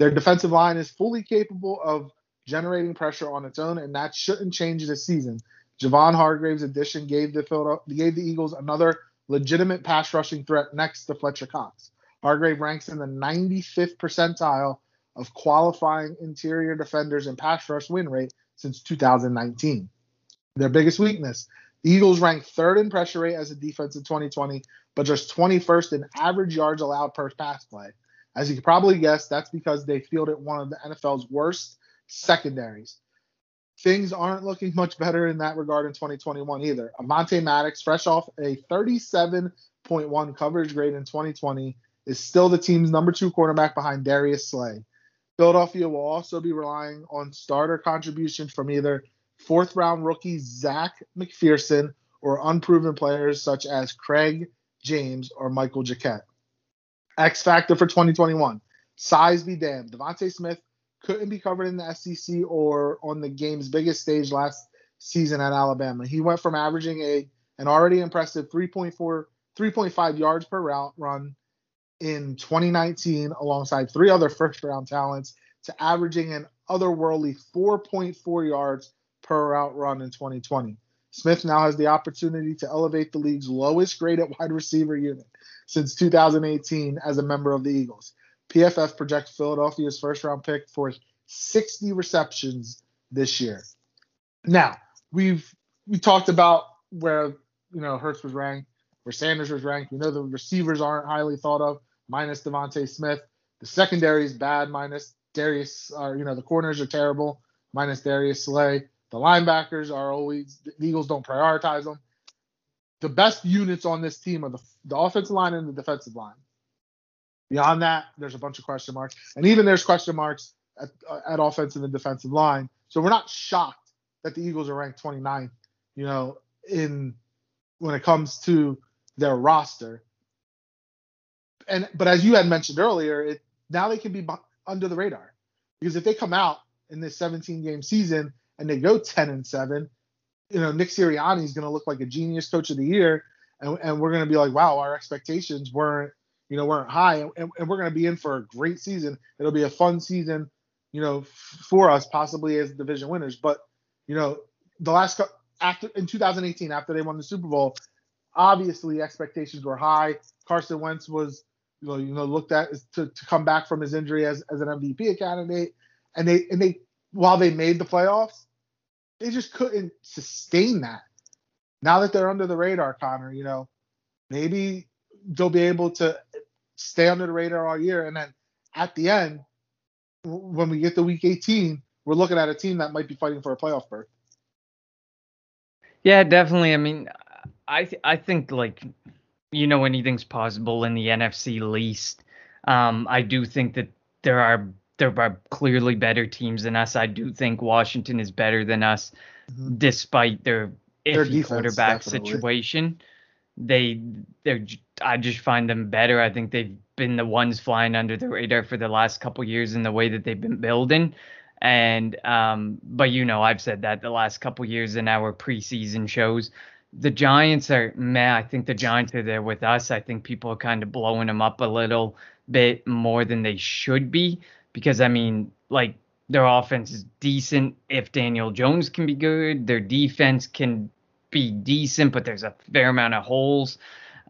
Their defensive line is fully capable of generating pressure on its own, and that shouldn't change this season. Javon Hargrave's addition gave the gave the Eagles another legitimate pass rushing threat next to Fletcher Cox. Hargrave ranks in the 95th percentile of qualifying interior defenders in pass rush win rate since 2019. Their biggest weakness the Eagles ranked third in pressure rate as a defense in 2020, but just 21st in average yards allowed per pass play. As you can probably guess, that's because they fielded one of the NFL's worst secondaries. Things aren't looking much better in that regard in 2021 either. Avonte Maddox, fresh off a 37.1 coverage grade in 2020, is still the team's number two quarterback behind Darius Slay. Philadelphia will also be relying on starter contributions from either fourth round rookie Zach McPhearson or unproven players such as Craig James or Michael Jacquet. X factor for 2021. Size be damned. DeVonta Smith couldn't be covered in the SEC or on the game's biggest stage last season at Alabama. He went from averaging a an already impressive 3.4 3.5 yards per route run in 2019 alongside three other first round talents to averaging an otherworldly 4.4 yards per route run in 2020. Smith now has the opportunity to elevate the league's lowest graded wide receiver unit since 2018 as a member of the Eagles. PFF projects Philadelphia's first round pick for 60 receptions this year. Now, we've we talked about where you know Hurts was ranked, where Sanders was ranked. We know the receivers aren't highly thought of, minus DeVonta Smith. The secondary is bad, minus Darius. Uh, you know the corners are terrible, minus Darius Slay. The linebackers are always the Eagles don't prioritize them. The best units on this team are the, the offensive line and the defensive line. Beyond that, there's a bunch of question marks, and even there's question marks at, uh, at offensive and defensive line. So we're not shocked that the Eagles are ranked 29th. You know, in when it comes to their roster. And but as you had mentioned earlier, it now they can be under the radar because if they come out in this 17 game season and they go 10 and 7, you know, Nick Sirianni is going to look like a genius coach of the year. And, and we're going to be like, wow, our expectations weren't, you know, weren't high. And, and we're going to be in for a great season. It'll be a fun season, you know, for us, possibly as division winners. But, you know, the last, after in 2018, after they won the Super Bowl, obviously expectations were high. Carson Wentz was, you know, you know, looked at to, to come back from his injury as, as an MVP candidate. And they, and they, while they made the playoffs, they just couldn't sustain that. Now that they're under the radar, Connor, you know, maybe they'll be able to stay under the radar all year, and then at the end, when we get to week 18, we're looking at a team that might be fighting for a playoff berth. Yeah, definitely. I mean, I th- I think like you know anything's possible in the NFC least. Um, I do think that there are there are clearly better teams than us. I do think Washington is better than us, mm-hmm. despite their iffy their defense, quarterback definitely. situation. They they're I just find them better. I think they've been the ones flying under the radar for the last couple years in the way that they've been building. And um, but you know, I've said that the last couple years in our preseason shows. The Giants are man, I think the Giants are there with us. I think people are kind of blowing them up a little bit more than they should be because I mean, like their offense is decent if Daniel Jones can be good. Their defense can be decent, but there's a fair amount of holes.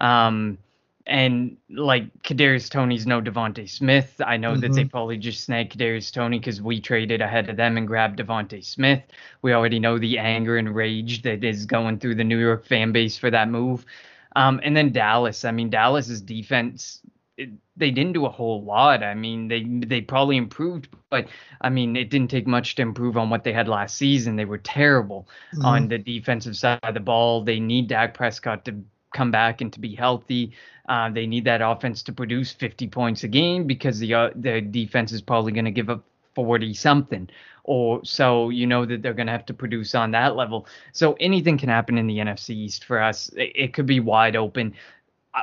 Um, and like Kadarius Toney's no DeVonta Smith. I know mm-hmm. that they mm-hmm. probably just snagged Kadarius Toney because we traded ahead of them and grabbed DeVonta Smith. We already know the anger and rage that is going through the New York fan base for that move. Um, and then Dallas. I mean, Dallas's defense. It, they didn't do a whole lot. I mean, they they probably improved, but I mean, it didn't take much to improve on what they had last season. They were terrible mm-hmm. on the defensive side of the ball. They need Dak Prescott to come back and to be healthy. Uh, they need that offense to produce 50 points a game because the uh, the defense is probably going to give up 40 something or so you know that they're going to have to produce on that level. So anything can happen in the NFC East for us. It, it could be wide open.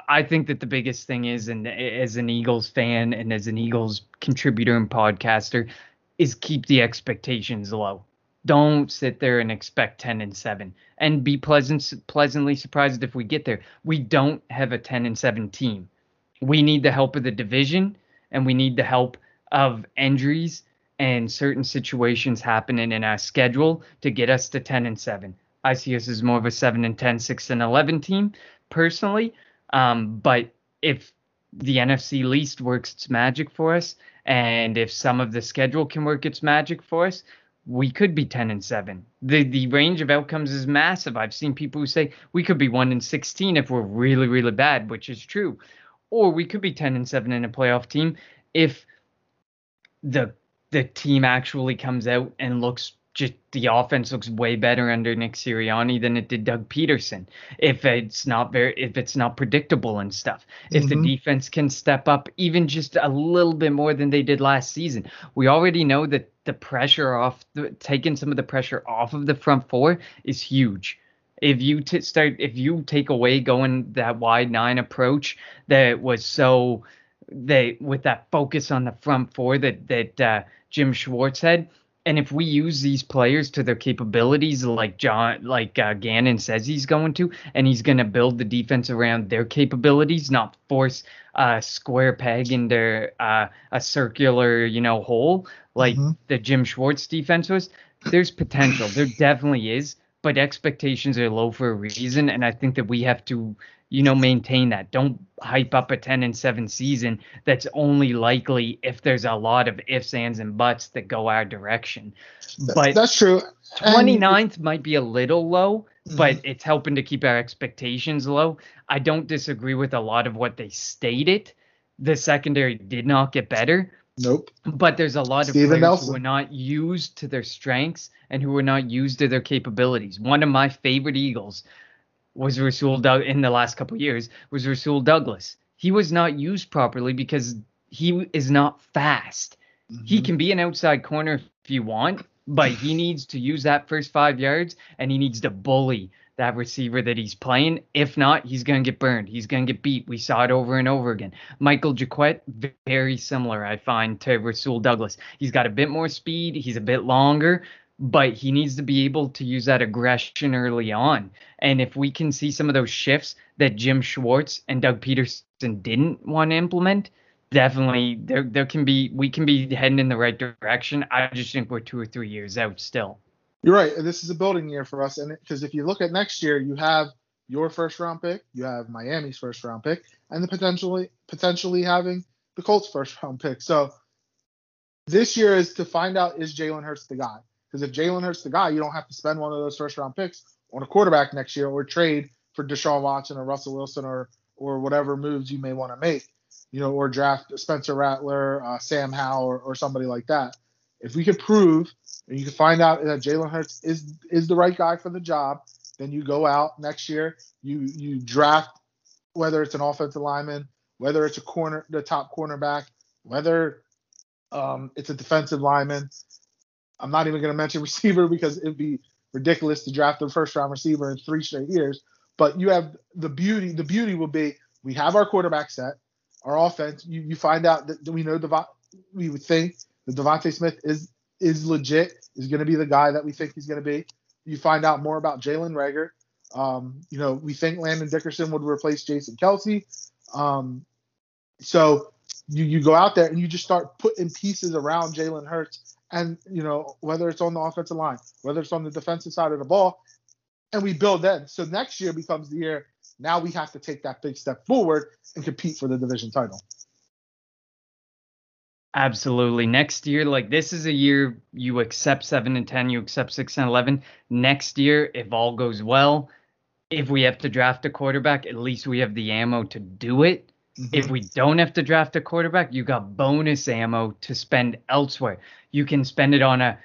I, think that the biggest thing is, and as an Eagles fan and as an Eagles contributor and podcaster, is keep the expectations low don't sit there and expect 10 and 7 and be pleasant pleasantly surprised if we get there. We don't have a 10 and 7 team. We need the help of the division and we need the help of injuries and certain situations happening in our schedule to get us to 10 and 7. I see us as more of a 7 and 10, 6 and 11 team personally. Um, but if the NFC least works its magic for us, and if some of the schedule can work its magic for us, we could be 10 and 7. The the range of outcomes is massive. I've seen people who say we could be 1 and 16 if we're really really bad, which is true. Or we could be 10 and 7 in a playoff team if the the team actually comes out and looks just the offense looks way better under Nick Sirianni than it did Doug Pederson. If it's not very, if it's not predictable and stuff, if mm-hmm. the defense can step up even just a little bit more than they did last season, we already know that the pressure off, the, taking some of the pressure off of the front four is huge. If you t- start, if you take away going that wide nine approach that was so, they with that focus on the front four that that uh, Jim Schwartz had and if we use these players to their capabilities, like John, like uh, Gannon says he's going to, and he's going to build the defense around their capabilities, not force a square peg into uh, a circular, you know, hole like mm-hmm. the Jim Schwartz defense was. There's potential. There definitely is, but expectations are low for a reason, and I think that we have to you know, maintain that. Don't hype up a 10 and 7 season that's only likely if there's a lot of ifs, ands, and buts that go our direction. But that's true. 29th and, might be a little low, mm-hmm. but it's helping to keep our expectations low. I don't disagree with a lot of what they stated. The secondary did not get better. Nope. But there's a lot Steven of players Nelson. who are not used to their strengths and who are not used to their capabilities. One of my favorite Eagles was Rasul Doug in the last couple years was Rasul Douglas. He was not used properly because he is not fast. Mm-hmm. He can be an outside corner if you want, but he needs to use that first five yards and he needs to bully that receiver that he's playing. If not, he's going to get burned. He's going to get beat. We saw it over and over again. Michael Jacquet, very similar, I find, to Rasul Douglas. He's got a bit more speed. He's a bit longer, but he needs to be able to use that aggression early on. And if we can see some of those shifts that Jim Schwartz and Doug Pederson didn't want to implement, definitely there there can be we can be heading in the right direction. I just think we're two or three years out still. You're right. This is a building year for us, and because if you look at next year, you have your first round pick, you have Miami's first round pick, and the potentially potentially having the Colts first round pick. So this year is to find out is Jalen Hurts the guy. Because if Jalen Hurts the guy, you don't have to spend one of those first round picks on a quarterback next year or trade for Deshaun Watson or Russell Wilson or or whatever moves you may want to make, you know, or draft Spencer Rattler, uh, Sam Howell, or, or somebody like that. If we could prove and you can find out that Jalen Hurts is is the right guy for the job, then you go out next year, you you draft whether it's an offensive lineman, whether it's a corner, the top cornerback, whether um, it's a defensive lineman. I'm not even going to mention receiver because it'd be ridiculous to draft a first round receiver in three straight years. But you have the beauty. The beauty will be we have our quarterback set, our offense. You, you find out that we know Devon, we would think that DeVonta Smith is is legit, is going to be the guy that we think he's going to be. You find out more about Jalen Reagor. Um, you know, we think Landon Dickerson would replace Jason Kelce. Um, so you you go out there and you just start putting pieces around Jalen Hurts, and you know whether it's on the offensive line, whether it's on the defensive side of the ball, and we build then. So next year becomes the year. Now we have to take that big step forward and compete for the division title. Absolutely. Next year, like this is a year you accept seven and ten, you accept six and eleven. Next year, if all goes well, if we have to draft a quarterback, at least we have the ammo to do it. Mm-hmm. If we don't have to draft a quarterback, you got bonus ammo to spend elsewhere. You can spend it on a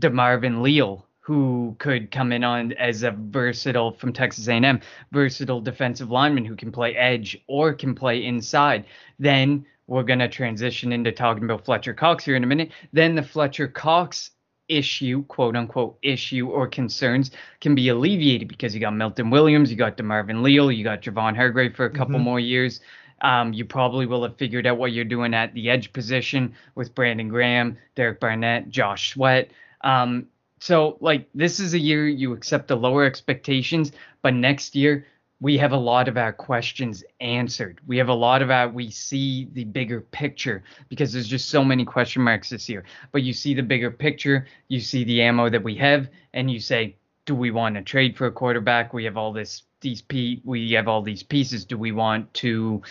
DeMarvin Leal who could come in on as a versatile from Texas A&M, versatile defensive lineman who can play edge or can play inside. Then we're going to transition into talking about Fletcher Cox here in a minute. Then the Fletcher Cox issue, quote unquote issue or concerns can be alleviated because you got Milton Williams, you got DeMarvin Leal, you got Javon Hargrave for a couple mm-hmm. more years. Um, you probably will have figured out what you're doing at the edge position with Brandon Graham, Derek Barnett, Josh Sweat. Um, so like this is a year you accept the lower expectations, but next year we have a lot of our questions answered. We have a lot of our we see the bigger picture because there's just so many question marks this year. But you see the bigger picture, you see the ammo that we have, and you say, do we want to trade for a quarterback? We have all this these p we have all these pieces. Do we want to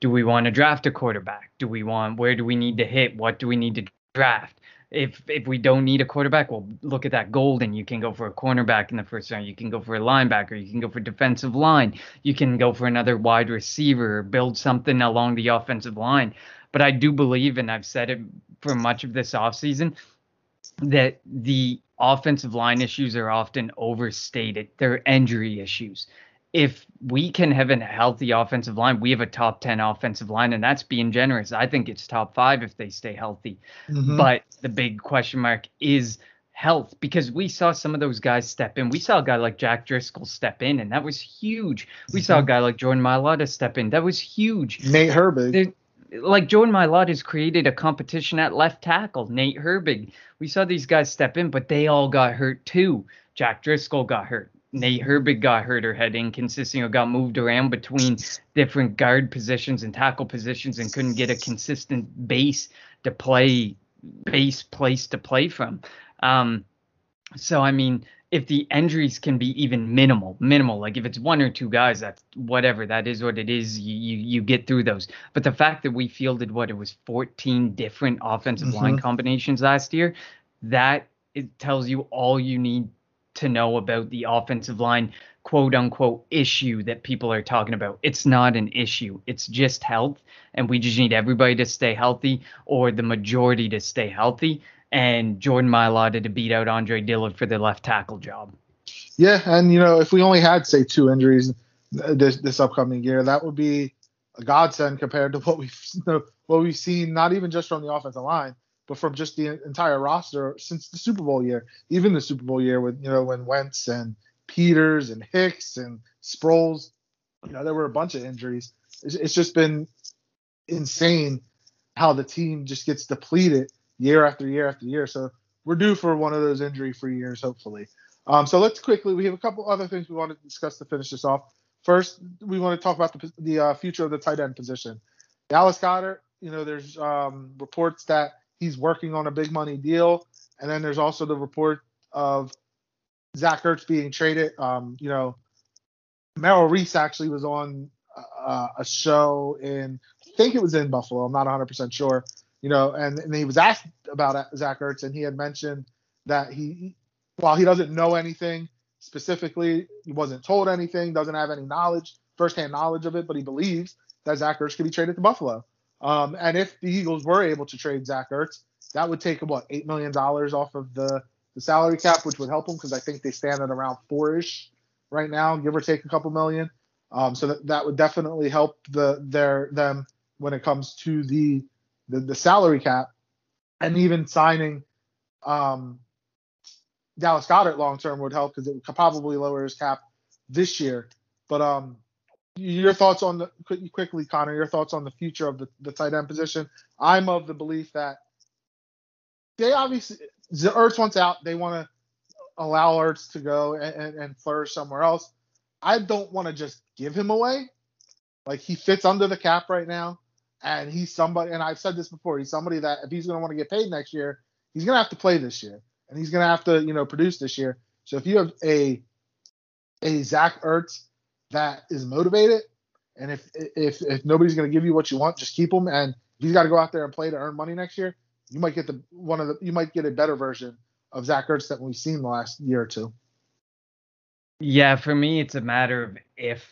do we want to draft a quarterback? Do we want where do we need to hit? What do we need to draft? if if we don't need a quarterback, well, look at that golden. You can go for a cornerback in the first round. You can go for a linebacker. You can go for defensive line. You can go for another wide receiver. Build something along the offensive line. But I do believe, and I've said it for much of this offseason, that the offensive line issues are often overstated. They're injury issues if we can have a healthy offensive line, we have a top 10 offensive line, and that's being generous. I think it's top five if they stay healthy. Mm-hmm. But the big question mark is health because we saw some of those guys step in. We saw a guy like Jack Driscoll step in, and that was huge. We saw a mm-hmm. guy like Jordan Mailata step in. That was huge. Nate Herbig. like Jordan Mailata has created a competition at left tackle. Nate Herbig. We saw these guys step in, but they all got hurt too. Jack Driscoll got hurt. Nate Herbig got hurt or had inconsistent or got moved around between different guard positions and tackle positions and couldn't get a consistent base to play base place to play from. Um, so I mean, if the injuries can be even minimal, minimal, like if it's one or two guys, that's whatever, that is what it is. You you, you get through those. But the fact that we fielded what it was 14 different offensive mm-hmm. line combinations last year, that it tells you all you need to know about the offensive line quote unquote issue that people are talking about. It's not an issue. It's just health. And we just need everybody to stay healthy or the majority to stay healthy. And Jordan Mailata to beat out Andre Dillard for the left tackle job. Yeah. And, you know, if we only had, say, two injuries uh, this, this upcoming year, that would be a godsend compared to what we've, what we've seen, not even just from the offensive line, but from just the entire roster since the Super Bowl year, even the Super Bowl year with you know when Wentz and Peters and Hicks and Sproles, you know there were a bunch of injuries. It's, it's just been insane how the team just gets depleted year after year after year. So we're due for one of those injury-free years, hopefully. Um, so let's quickly. We have a couple other things we want to discuss to finish this off. First, we want to talk about the, the uh, future of the tight end position. Dallas Goedert, you know, there's um, reports that he's working on a big money deal. And then there's also the report of Zach Ertz being traded. Um, you know, Merrill Reese actually was on uh, a show in, I think it was in Buffalo. I'm not 100% sure. You know, and, and he was asked about Zach Ertz, and he had mentioned that he, while he doesn't know anything specifically, he wasn't told anything, doesn't have any knowledge firsthand knowledge of it, but he believes that Zach Ertz could be traded to Buffalo. Um, and if the Eagles were able to trade Zach Ertz, that would take about eight million dollars off of the the salary cap, which would help them because I think they stand at around four-ish right now, give or take a couple million. Um, so that, that would definitely help the their them when it comes to the the, the salary cap, and even signing um, Dallas Goedert long term would help because it would probably lower his cap this year. But um, your thoughts on the quickly, Connor. Your thoughts on the future of the, the tight end position. I'm of the belief that they obviously the Ertz wants out. They want to allow Ertz to go and, and, and flourish somewhere else. I don't want to just give him away. Like he fits under the cap right now, and he's somebody. And I've said this before. He's somebody that if he's going to want to get paid next year, he's going to have to play this year, and he's going to have to you know produce this year. So if you have a a Zach Ertz that is motivated, and if if if nobody's going to give you what you want, just keep him. And he's got to go out there and play to earn money next year, you might get the one of the you might get a better version of Zach Ertz that we've seen the last year or two. Yeah, for me, it's a matter of if,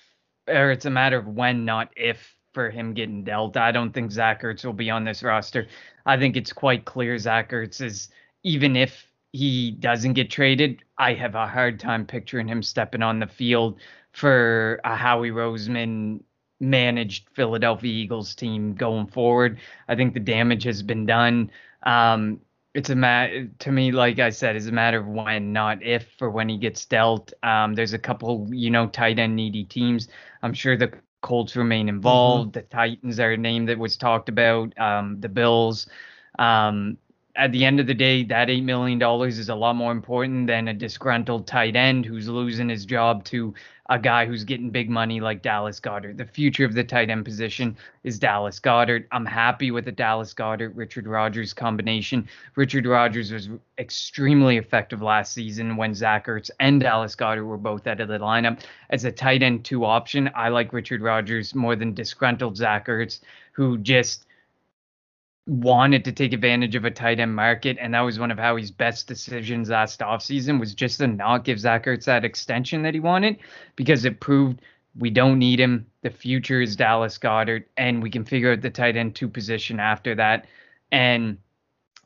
or it's a matter of when, not if, for him getting dealt. I don't think Zach Ertz will be on this roster. I think it's quite clear Zach Ertz is, even if he doesn't get traded, I have a hard time picturing him stepping on the field for a Howie Roseman managed Philadelphia Eagles team going forward. I think the damage has been done. Um, it's a matter to me, like I said, is a matter of when, not if, for when he gets dealt. Um, there's a couple, you know, tight end needy teams. I'm sure the Colts remain involved. Mm-hmm. The Titans are a name that was talked about. Um, the Bills. Um, at the end of the day, that $8 million is a lot more important than a disgruntled tight end who's losing his job to a guy who's getting big money like Dallas Goedert. The future of the tight end position is Dallas Goedert. I'm happy with the Dallas Goedert Richard Rodgers combination. Richard Rodgers was extremely effective last season when Zach Ertz and Dallas Goedert were both out of the lineup. As a tight end two option, I like Richard Rodgers more than disgruntled Zach Ertz, who just – wanted to take advantage of a tight end market, and that was one of Howie's best decisions last offseason was just to not give Zach Ertz that extension that he wanted because it proved we don't need him. The future is Dallas Goedert, and we can figure out the tight end two position after that. And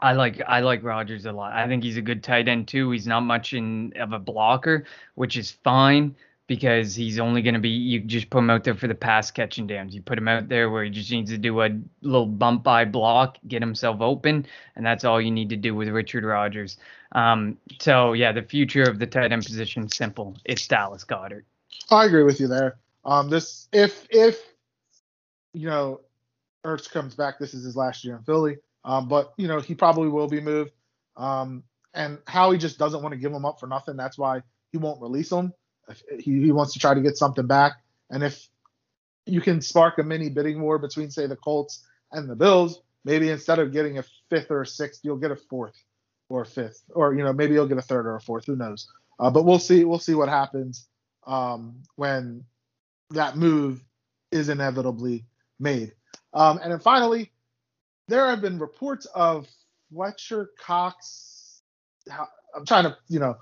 I like I like Rodgers a lot. I think he's a good tight end too. He's not much in of a blocker, which is fine because he's only going to be you just put him out there for the pass catching dams. You put him out there where he just needs to do a little bump by block, get himself open, and that's all you need to do with Richard Rodgers. Um, so yeah, the future of the tight end position simple. It's Dallas Goedert. I agree with you there. Um, this if if you know Ertz comes back, this is his last year in Philly. Um, but you know he probably will be moved. Um, and Howie just doesn't want to give him up for nothing. That's why he won't release him he, he wants to try to get something back. And if you can spark a mini bidding war between, say, the Colts and the Bills, maybe instead of getting a fifth or a sixth, you'll get a fourth or a fifth, or you know maybe you'll get a third or a fourth. Who knows? Uh, but we'll see. We'll see what happens um, when that move is inevitably made. Um, and then finally, there have been reports of Fletcher Cox. I'm trying to, you know,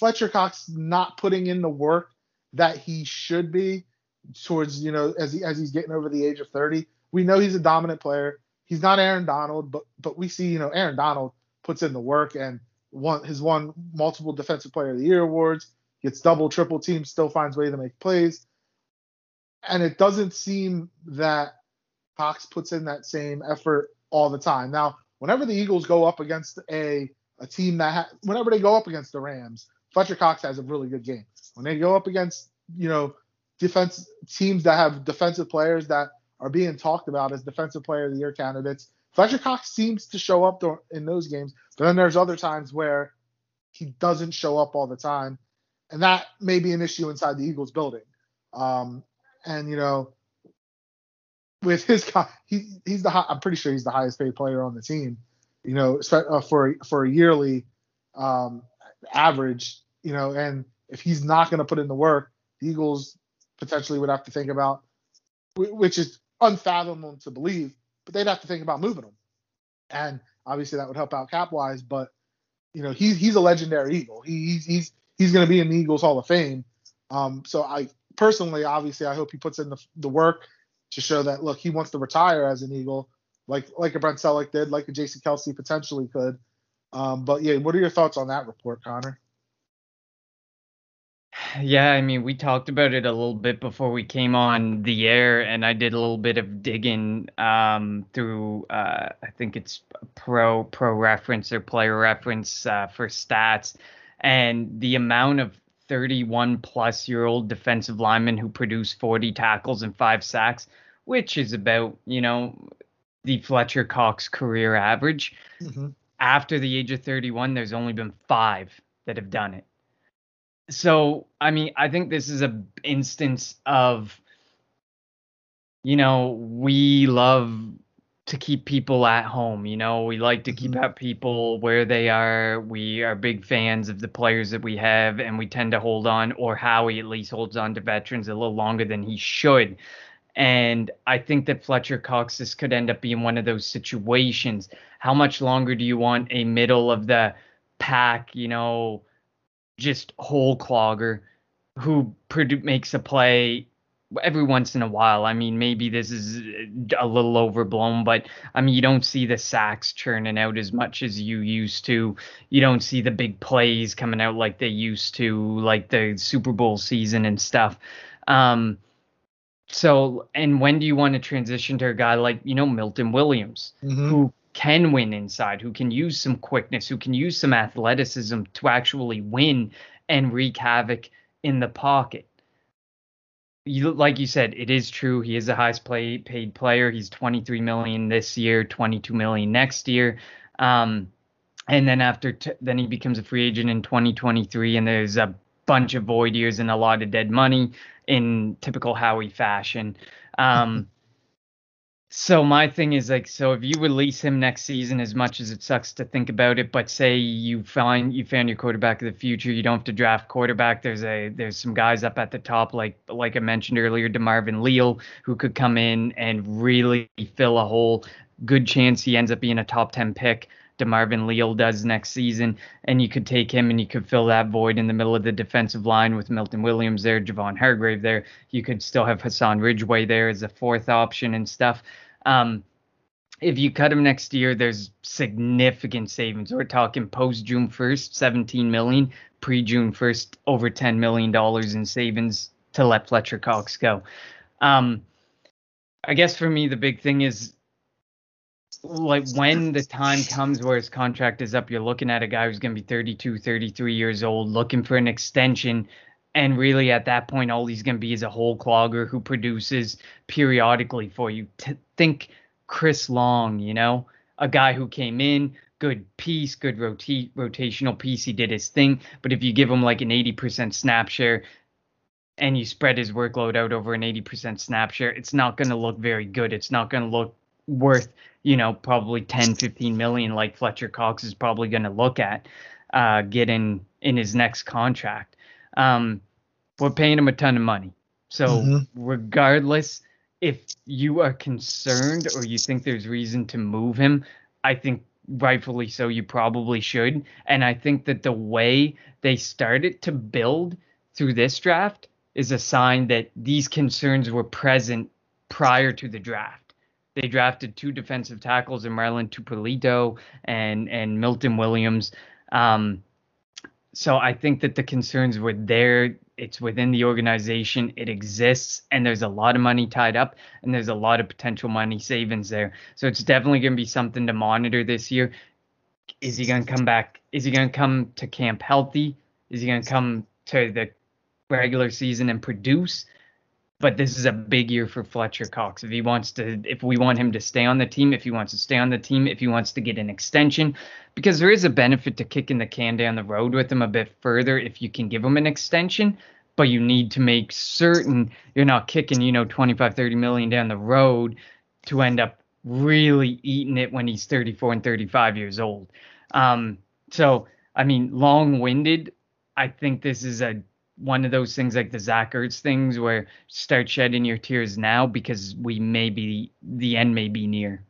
Fletcher Cox not putting in the work that he should be towards, you know, as he as he's getting over the age of 30. We know he's a dominant player. He's not Aaron Donald, but but we see, you know, Aaron Donald puts in the work and one has won multiple defensive player of the year awards, gets double, triple teams, still finds way to make plays. And it doesn't seem that Cox puts in that same effort all the time. Now, whenever the Eagles go up against a a team that ha- whenever they go up against the Rams, Fletcher Cox has a really good game. When they go up against, you know, defense teams that have defensive players that are being talked about as defensive player of the year candidates, Fletcher Cox seems to show up in those games. But then there's other times where he doesn't show up all the time, and that may be an issue inside the Eagles building. Um, and you know, with his he he's the I'm pretty sure he's the highest paid player on the team. You know, uh, for for a yearly um, average, you know, and if he's not going to put in the work, the Eagles potentially would have to think about, which is unfathomable to believe, but they'd have to think about moving him. And obviously that would help out cap wise, but you know, he's he's a legendary Eagle. He's he's he's going to be in the Eagles Hall of Fame. Um, so I personally, obviously, I hope he puts in the, the work to show that look, he wants to retire as an Eagle, like like a Brent Celek did, like a Jason Kelce potentially could. Um, but yeah, what are your thoughts on that report, Connor? Yeah, I mean, we talked about it a little bit before we came on the air, and I did a little bit of digging um, through. Uh, I think it's pro pro reference or player reference uh, for stats, and the amount of 31 plus year old defensive linemen who produce 40 tackles and five sacks, which is about you know the Fletcher Cox career average. Mm-hmm. After the age of 31, there's only been five that have done it so I mean, I think this is a instance of, you know, we love to keep people at home. You know, we like to keep mm-hmm. our people where they are. We are big fans of the players that we have, and we tend to hold on, or Howie at least holds on to veterans a little longer than he should. And I think that Fletcher Cox this could end up being one of those situations. How much longer do you want a middle of the pack, you know, just hole clogger who makes a play every once in a while. I mean, maybe this is a little overblown, but I mean, you don't see the sacks churning out as much as you used to. You don't see the big plays coming out like they used to, like the Super Bowl season and stuff. Um, so, and when do you want to transition to a guy like, you know, Milton Williams, mm-hmm. who can win inside, who can use some quickness, who can use some athleticism to actually win and wreak havoc in the pocket. You, like you said, it is true. He is the highest play, paid player. He's 23 million this year, 22 million next year. Um, and then after, t- then he becomes a free agent in 2023, and there's a bunch of void years and a lot of dead money in typical Howie fashion. Um, So my thing is like, so if you release him next season, as much as it sucks to think about it, but say you find you found your quarterback of the future, you don't have to draft quarterback. There's a there's some guys up at the top, like like I mentioned earlier, Demarvin Leal, who could come in and really fill a hole. Good chance he ends up being a top ten pick. DeMarvin Leal does next season, and you could take him and you could fill that void in the middle of the defensive line with Milton Williams there, Javon Hargrave there. You could still have Hassan Ridgeway there as a fourth option and stuff. Um, if you cut him next year, there's significant savings. We're talking post June 1st, 17 million, pre June 1st, over 10 million dollars in savings to let Fletcher Cox go. Um, I guess for me, the big thing is like when the time comes where his contract is up, you're looking at a guy who's going to be 32, 33 years old, looking for an extension. And really, at that point, all he's going to be is a hole clogger who produces periodically for you. T- think Chris Long, you know, a guy who came in, good piece, good rota- rotational piece. He did his thing. But if you give him like an 80% snap share, and you spread his workload out over an 80% snap share, it's not going to look very good. It's not going to look worth, you know, probably 10, 15 million like Fletcher Cox is probably going to look at uh, getting in his next contract. Um, we're paying him a ton of money. So mm-hmm. regardless if you are concerned or you think there's reason to move him, I think rightfully so you probably should. And I think that the way they started to build through this draft is a sign that these concerns were present prior to the draft. They drafted two defensive tackles in Marlon Tuipulotu and and Milton Williams. Um, so I think that the concerns were there. It's within the organization. It exists, and there's a lot of money tied up, and there's a lot of potential money savings there. So it's definitely going to be something to monitor this year. Is he going to come back? Is he going to come to camp healthy? Is he going to come to the regular season and produce? But this is a big year for Fletcher Cox. If he wants to, if we want him to stay on the team, if he wants to stay on the team, if he wants to get an extension, because there is a benefit to kicking the can down the road with him a bit further if you can give him an extension, but you need to make certain you're not kicking, you know, 25, 30 million down the road to end up really eating it when he's 34 and 35 years old. Um, so, I mean, long winded. I think this is a one of those things like the Zach Ertz things where start shedding your tears now because we may be the end may be near.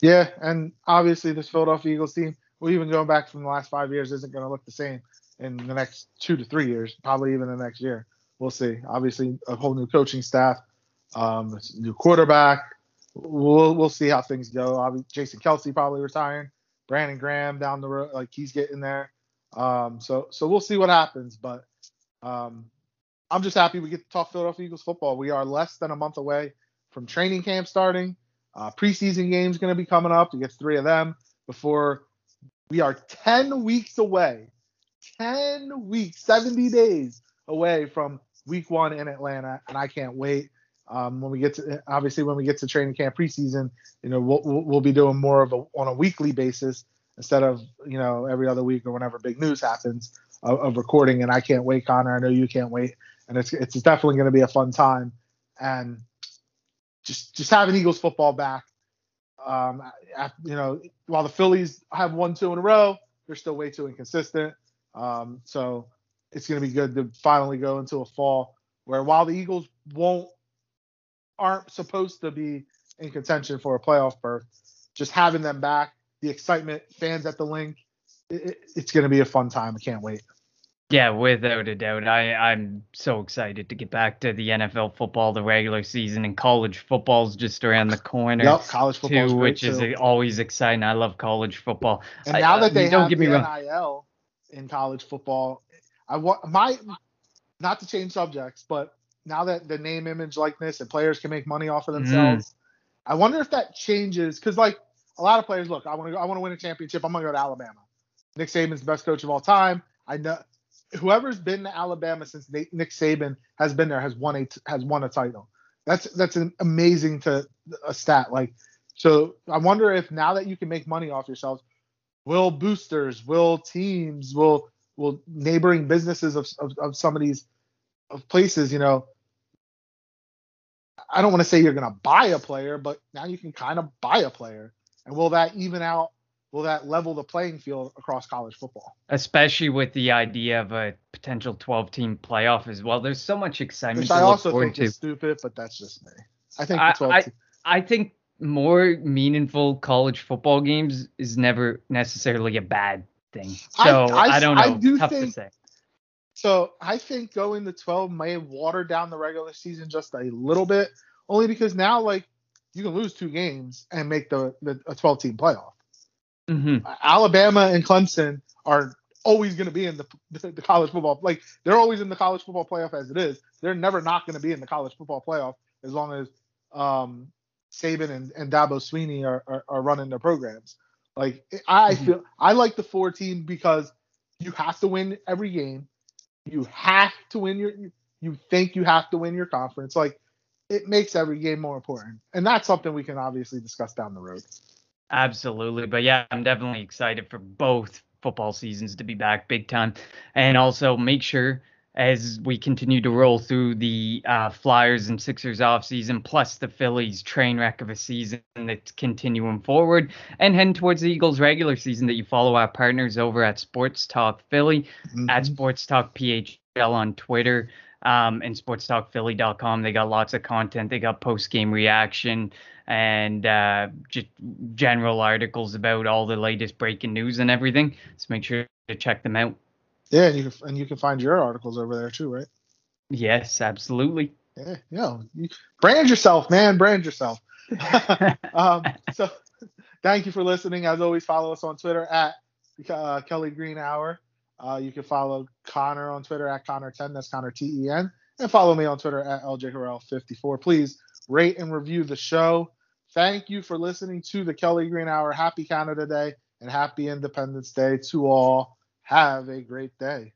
Yeah, and obviously this Philadelphia Eagles team, well, even going back from the last five years, isn't going to look the same in the next two to three years, probably even the next year. we'll see. Obviously, a whole new coaching staff, um, new quarterback. We'll we'll see how things go. Obviously, Jason Kelce probably retiring. Brandon Graham down the road, like he's getting there. Um, so so we'll see what happens. But um, I'm just happy we get to talk Philadelphia Eagles football. We are less than a month away from training camp starting. Uh, preseason games going to be coming up. We get three of them before we are 10 weeks away, 10 weeks, 70 days away from week one in Atlanta, and I can't wait. Um, when we get to obviously when we get to training camp preseason, you know we'll, we'll be doing more of a on a weekly basis instead of you know every other week or whenever big news happens of, of recording. And I can't wait, Connor. I know you can't wait, and it's it's definitely going to be a fun time. And just just having Eagles football back. Um, you know, while the Phillies have won two in a row, they're still way too inconsistent. Um, so it's going to be good to finally go into a fall where while the Eagles won't aren't supposed to be in contention for a playoff berth, just having them back, the excitement, fans at the Linc, it, it's going to be a fun time. I can't wait. Yeah, without a doubt. I, I'm so excited to get back to the NFL football, the regular season, and college football's just around the corner. Yep, college football, too, which is always exciting. I love college football. And now that they don't have the NIL in college football, I want my not to change subjects, but now that the name, image, likeness, and players can make money off of mm. themselves, mm. I wonder if that changes because like a lot of players, look, I want to I want to win a championship. I'm gonna go to Alabama. Nick Saban's the best coach of all time. I know whoever's been to Alabama since Nick Saban has been there has won a has won a title. That's that's an amazing to a stat. Like so, I wonder if now that you can make money off yourselves, will boosters, will teams, will will neighboring businesses of, of, of some of these of places, you know, I don't want to say you're going to buy a player, but now you can kind of buy a player. And will that even out? Will that level the playing field across college football? Especially with the idea of a potential 12 team playoff as well. There's so much excitement. Which I also think to. is stupid, but that's just me. I think I, I, I think more meaningful college football games is never necessarily a bad thing. So I, I, I don't know. I do Tough think, to say. So I think going to 12 may water down the regular season just a little bit, only because now like you can lose two games and make the, the a 12 team playoff. Mm-hmm. Alabama and Clemson are always going to be in the, the, the college football like they're always in the college football playoff as it is. They're never not going to be in the college football playoff as long as um, Saban and, and Dabo Swinney are, are, are running their programs. Like I mm-hmm. feel I like the four team because you have to win every game. You have to win your you think you have to win your conference. Like it makes every game more important. And that's something we can obviously discuss down the road. Absolutely. But yeah, I'm definitely excited for both football seasons to be back big time. And also make sure as we continue to roll through the uh, Flyers and Sixers offseason, plus the Phillies train wreck of a season that's continuing forward, and heading towards the Eagles regular season, that you follow our partners over at Sports Talk Philly, mm-hmm. at Sports Talk PHL on Twitter, um, and sportstalkphilly.com. They got lots of content. They got post game reaction and uh, just general articles about all the latest breaking news and everything. So make sure to check them out. Yeah, and you can and you can find your articles over there too, right? Yes, absolutely. Yeah. You brand yourself, man. Brand yourself. um, so, thank you for listening. As always, follow us on Twitter at uh, Kelly Green Hour. Uh, you can follow Connor on Twitter at Connor10. That's Connor T E N. And follow me on Twitter at LJHorrell54. Please rate and review the show. Thank you for listening to the Kelly Green Hour. Happy Canada Day and happy Independence Day to all. Have a great day.